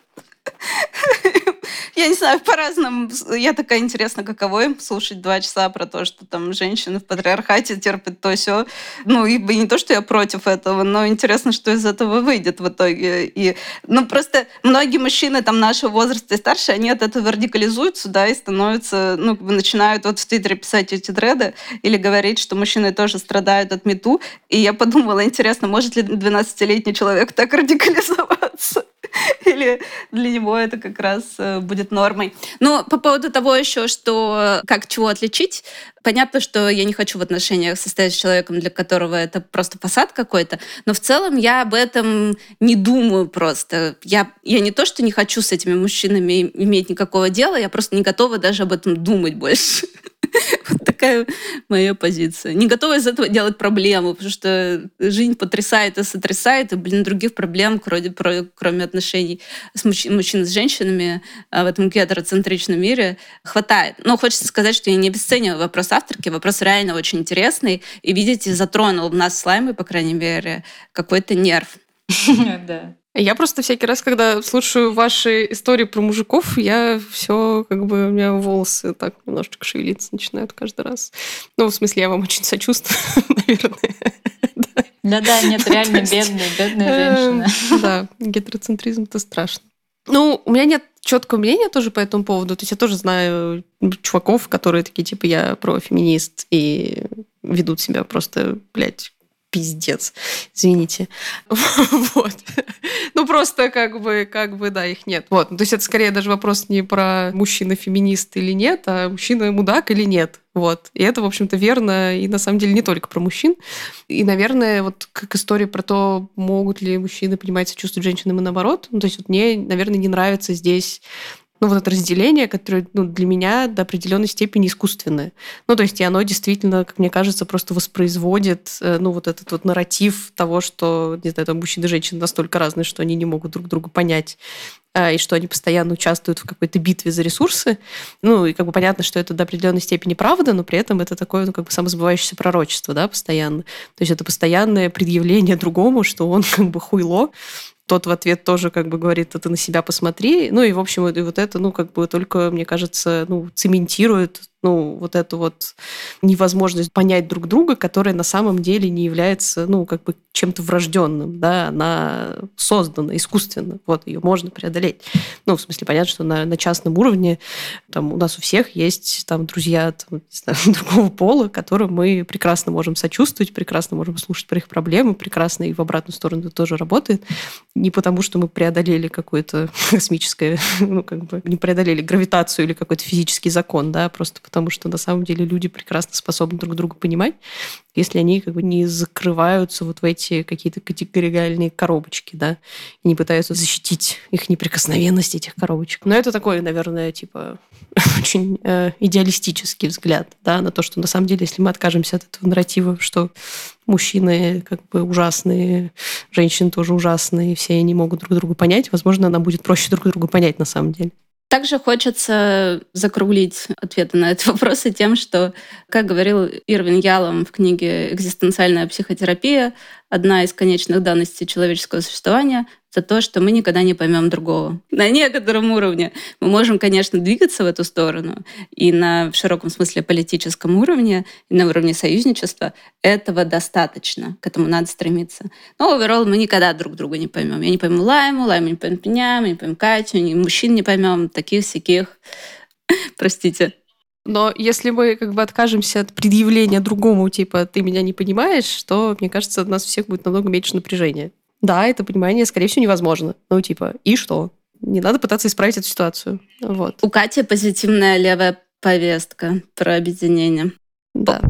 я не знаю, по-разному. Я такая интересно, каково им слушать два часа про то, что там женщины в патриархате терпят то все. Ну, и не то, что я против этого, но интересно, что из этого выйдет в итоге. И, ну, просто многие мужчины там нашего возраста и старше, они от этого радикализуются, да, и становятся, ну, начинают вот в Твиттере писать эти дреды или говорить, что мужчины тоже страдают от мету. И я подумала, интересно, может ли 12-летний человек так радикализоваться? (laughs) Или для него это как раз э, будет нормой. Но по поводу того еще, что как чего отличить, понятно, что я не хочу в отношениях состоять с человеком, для которого это просто фасад какой-то, но в целом я об этом не думаю просто. Я, я не то, что не хочу с этими мужчинами иметь никакого дела, я просто не готова даже об этом думать больше. (laughs) Вот такая моя позиция. Не готова из этого делать проблему, потому что жизнь потрясает и сотрясает, и, блин, других проблем, кроме, кроме отношений с мужчин, мужчин с женщинами а, в этом гетероцентричном мире, хватает. Но хочется сказать, что я не обесцениваю вопрос авторки, вопрос реально очень интересный, и, видите, затронул в нас слаймы, по крайней мере, какой-то нерв. (laughs) Да. Я просто всякий раз, когда слушаю ваши истории про мужиков, я все, как бы, у меня волосы так немножечко шевелиться начинают каждый раз. Ну, в смысле, я вам очень сочувствую, (laughs) наверное. Да-да, нет, (laughs) реально бедные, бедные эм, женщины. Да, гетероцентризм это страшно. Ну, у меня нет четкого мнения тоже по этому поводу. То есть я тоже знаю чуваков, которые такие, типа, я профеминист и ведут себя просто, блядь, пиздец. Извините. (laughs) Вот. Ну, просто как бы, как бы, да, их нет. Вот. То есть это скорее даже вопрос не про мужчина-феминист или нет, а мужчина-мудак или нет. Вот. И это, в общем-то, верно. И на самом деле не только про мужчин. И, наверное, вот как история про то, могут ли мужчины понимать, сочувствовать женщинам и наоборот. Ну, то есть вот мне, наверное, не нравится здесь ну, вот это разделение, которое ну, для меня до определенной степени искусственное. Ну, то есть и оно действительно, как мне кажется, просто воспроизводит, э, ну, вот этот вот нарратив того, что, не знаю, там мужчины и женщины настолько разные, что они не могут друг друга понять э, и что они постоянно участвуют в какой-то битве за ресурсы. Ну, и как бы понятно, что это до определенной степени правда, но при этом это такое, ну, как бы самозабывающееся пророчество, да, постоянно. То есть это постоянное предъявление другому, что он (laughs) как бы хуйло, тот в ответ тоже как бы говорит, это на себя посмотри. Ну и, в общем, и вот это, ну, как бы только, мне кажется, ну, цементирует ну, вот эту вот невозможность понять друг друга, которая на самом деле не является, ну, как бы чем-то врожденным, да, она создана искусственно, вот, ее можно преодолеть. Ну, в смысле, понятно, что на, на частном уровне там у нас у всех есть там друзья там, знаю, (laughs) другого пола, которым мы прекрасно можем сочувствовать, прекрасно можем слушать про их проблемы, прекрасно и в обратную сторону это тоже работает. Не потому, что мы преодолели какое-то (laughs) космическое, (laughs) ну, как бы, не преодолели гравитацию или какой-то физический закон, да, просто потому что на самом деле люди прекрасно способны друг друга понимать, если они как бы не закрываются вот в эти какие-то категориальные коробочки, да, и не пытаются защитить их неприкосновенность этих коробочек. Но это такой, наверное, типа (laughs) очень э, идеалистический взгляд, да, на то, что на самом деле, если мы откажемся от этого нарратива, что мужчины как бы ужасные, женщины тоже ужасные, все они могут друг друга понять, возможно, нам будет проще друг друга понять на самом деле. Также хочется закруглить ответы на этот (laughs) вопрос и тем, что, как говорил Ирвин Ялом в книге «Экзистенциальная психотерапия», одна из конечных данностей человеческого существования за то, что мы никогда не поймем другого. На некотором уровне мы можем, конечно, двигаться в эту сторону, и на в широком смысле политическом уровне, и на уровне союзничества этого достаточно, к этому надо стремиться. Но оверолл мы никогда друг друга не поймем. Я не пойму Лайму, Лайму не поймем меня, мы не поймем Катю, мужчин не поймем, таких всяких. (laughs) Простите. Но если мы как бы откажемся от предъявления другому, типа, ты меня не понимаешь, то, мне кажется, у нас всех будет намного меньше напряжения. Да, это понимание, скорее всего, невозможно. Ну, типа, и что? Не надо пытаться исправить эту ситуацию. Вот. У Кати позитивная левая повестка про объединение. Да.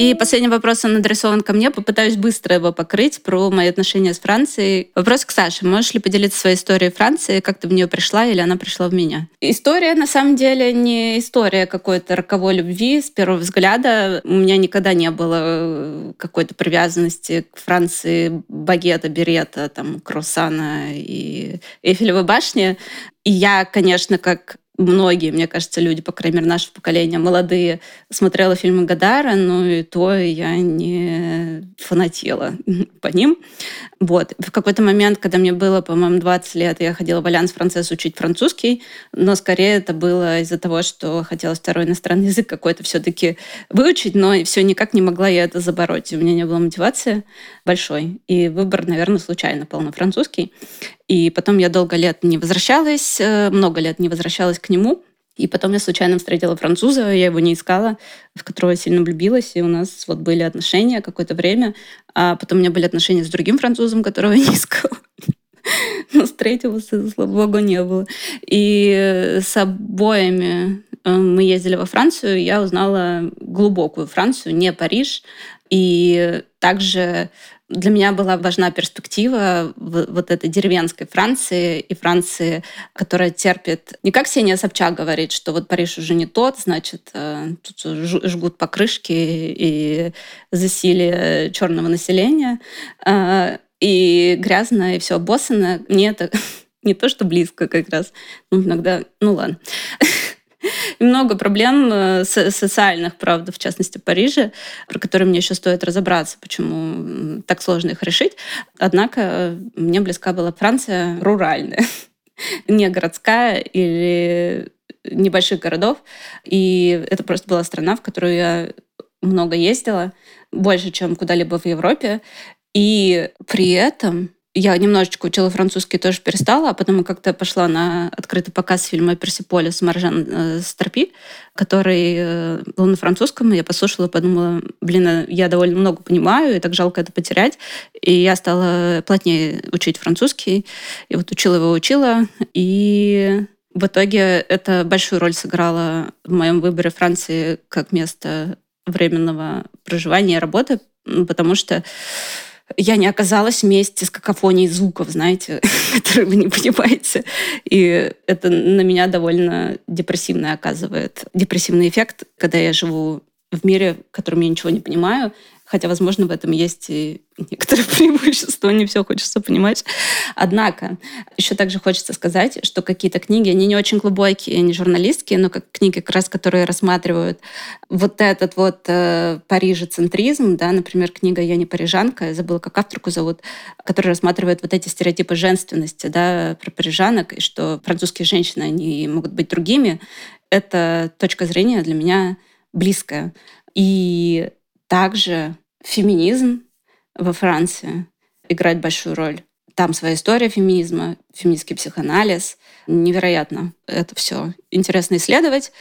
И последний вопрос, он адресован ко мне. Попытаюсь быстро его покрыть про мои отношения с Францией. Вопрос к Саше. Можешь ли поделиться своей историей Франции? Как ты в нее пришла или она пришла в меня? История, на самом деле, не история какой-то роковой любви с первого взгляда. У меня никогда не было э, какой-то привязанности к Франции, багета, берета, там, круассана и Эйфелевой башни. И я, конечно, как многие, мне кажется, люди, по крайней мере, нашего поколения, молодые, смотрела фильмы Гадара, но и то я не фанатела (laughs) по ним. Вот. В какой-то момент, когда мне было, по-моему, 20 лет, я ходила в Альянс Францесс учить французский, но скорее это было из-за того, что хотелось второй иностранный язык какой-то все-таки выучить, но все никак не могла я это забороть. У меня не было мотивации большой. И выбор, наверное, случайно пал на французский. И потом я долго лет не возвращалась, э, много лет не возвращалась к нему. И потом я случайно встретила француза, я его не искала, в которого я сильно влюбилась, и у нас вот были отношения какое-то время. А потом у меня были отношения с другим французом, которого (laughs) я не искала. Но с третьего, слава богу, не было. И с обоими э, мы ездили во Францию, я узнала глубокую Францию, не Париж. И также для меня была важна перспектива вот этой деревенской Франции и Франции, которая терпит... Не как Сеня Собчак говорит, что вот Париж уже не тот, значит, э, тут жгут покрышки и засилие черного населения, э, и грязно, и все обоссано. Мне это (laughs) не то, что близко как раз. Ну, иногда... Ну, ладно. (laughs) (laughs) много проблем э, социальных, правда, в частности, в Париже, про которые мне еще стоит разобраться, почему так сложно их решить. Однако э, мне близка была Франция руральная, (laughs) не городская или небольших городов. И это просто была страна, в которую я много ездила, больше, чем куда-либо в Европе. И при этом я немножечко учила французский, тоже перестала, а потом как-то пошла на открытый показ фильма «Персиполис» Маржан э, Старпи, который э, был на французском, и я послушала подумала, блин, э, я довольно много понимаю, и так жалко это потерять. И я стала плотнее учить французский, и вот учила его, учила, и в итоге это большую роль сыграло в моем выборе Франции как место временного проживания и работы, потому что я не оказалась вместе с какофонией звуков, знаете, (laughs) которые вы не понимаете. И это на меня довольно депрессивно оказывает. Депрессивный эффект, когда я живу в мире, в котором я ничего не понимаю, Хотя, возможно, в этом есть и некоторые (laughs) преимущества, не все хочется понимать. Однако, еще также хочется сказать, что какие-то книги, они не очень глубокие, не журналистские, но как книги, как раз, которые рассматривают вот этот вот э, парижецентризм, да, например, книга «Я не парижанка», я забыла, как авторку зовут, которая рассматривает вот эти стереотипы женственности, да, про парижанок, и что французские женщины, они могут быть другими. Это точка зрения для меня близкая. И также феминизм во Франции играет большую роль. Там своя история феминизма, феминистский психоанализ. Невероятно это все интересно исследовать.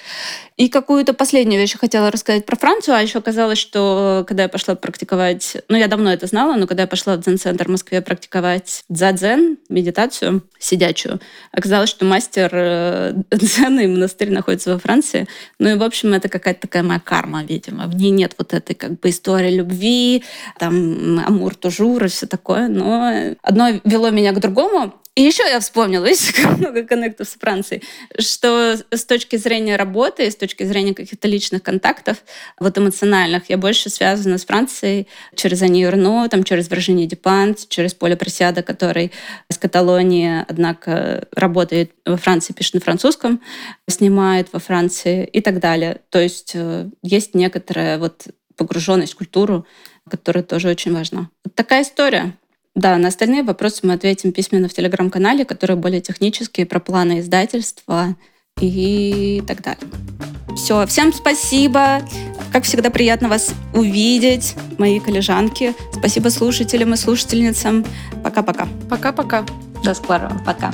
И какую-то последнюю вещь я хотела рассказать про Францию, а еще оказалось, что когда я пошла практиковать, ну, я давно это знала, но когда я пошла в дзен-центр в Москве практиковать дзадзен, медитацию сидячую, оказалось, что мастер э, (laughs) дзена и монастырь находится во Франции. Ну и, в общем, это какая-то такая моя карма, видимо. В ней нет вот этой как бы истории любви, там, амур, тужур и все такое. Но одно вело меня к другому. И еще я вспомнила, (laughs) есть много коннектов с Францией, что с точки зрения работы, с точки зрения каких-то личных контактов, вот эмоциональных, я больше связана с Францией через Ани Юрно, там, через Виржини Дюпант, через Поля Присяда, который из Каталонии, однако, работает во Франции, пишет на французском, снимает во Франции и так далее. То есть э, есть некоторая вот погруженность в культуру, которая тоже очень важна. Вот такая история. Да, на остальные вопросы мы ответим письменно в телеграм-канале, который более технические, про планы издательства и так далее. Все, всем спасибо. Как всегда, приятно вас увидеть, мои коллежанки. Спасибо слушателям и слушательницам. Пока-пока. Пока-пока. До скорого. Пока.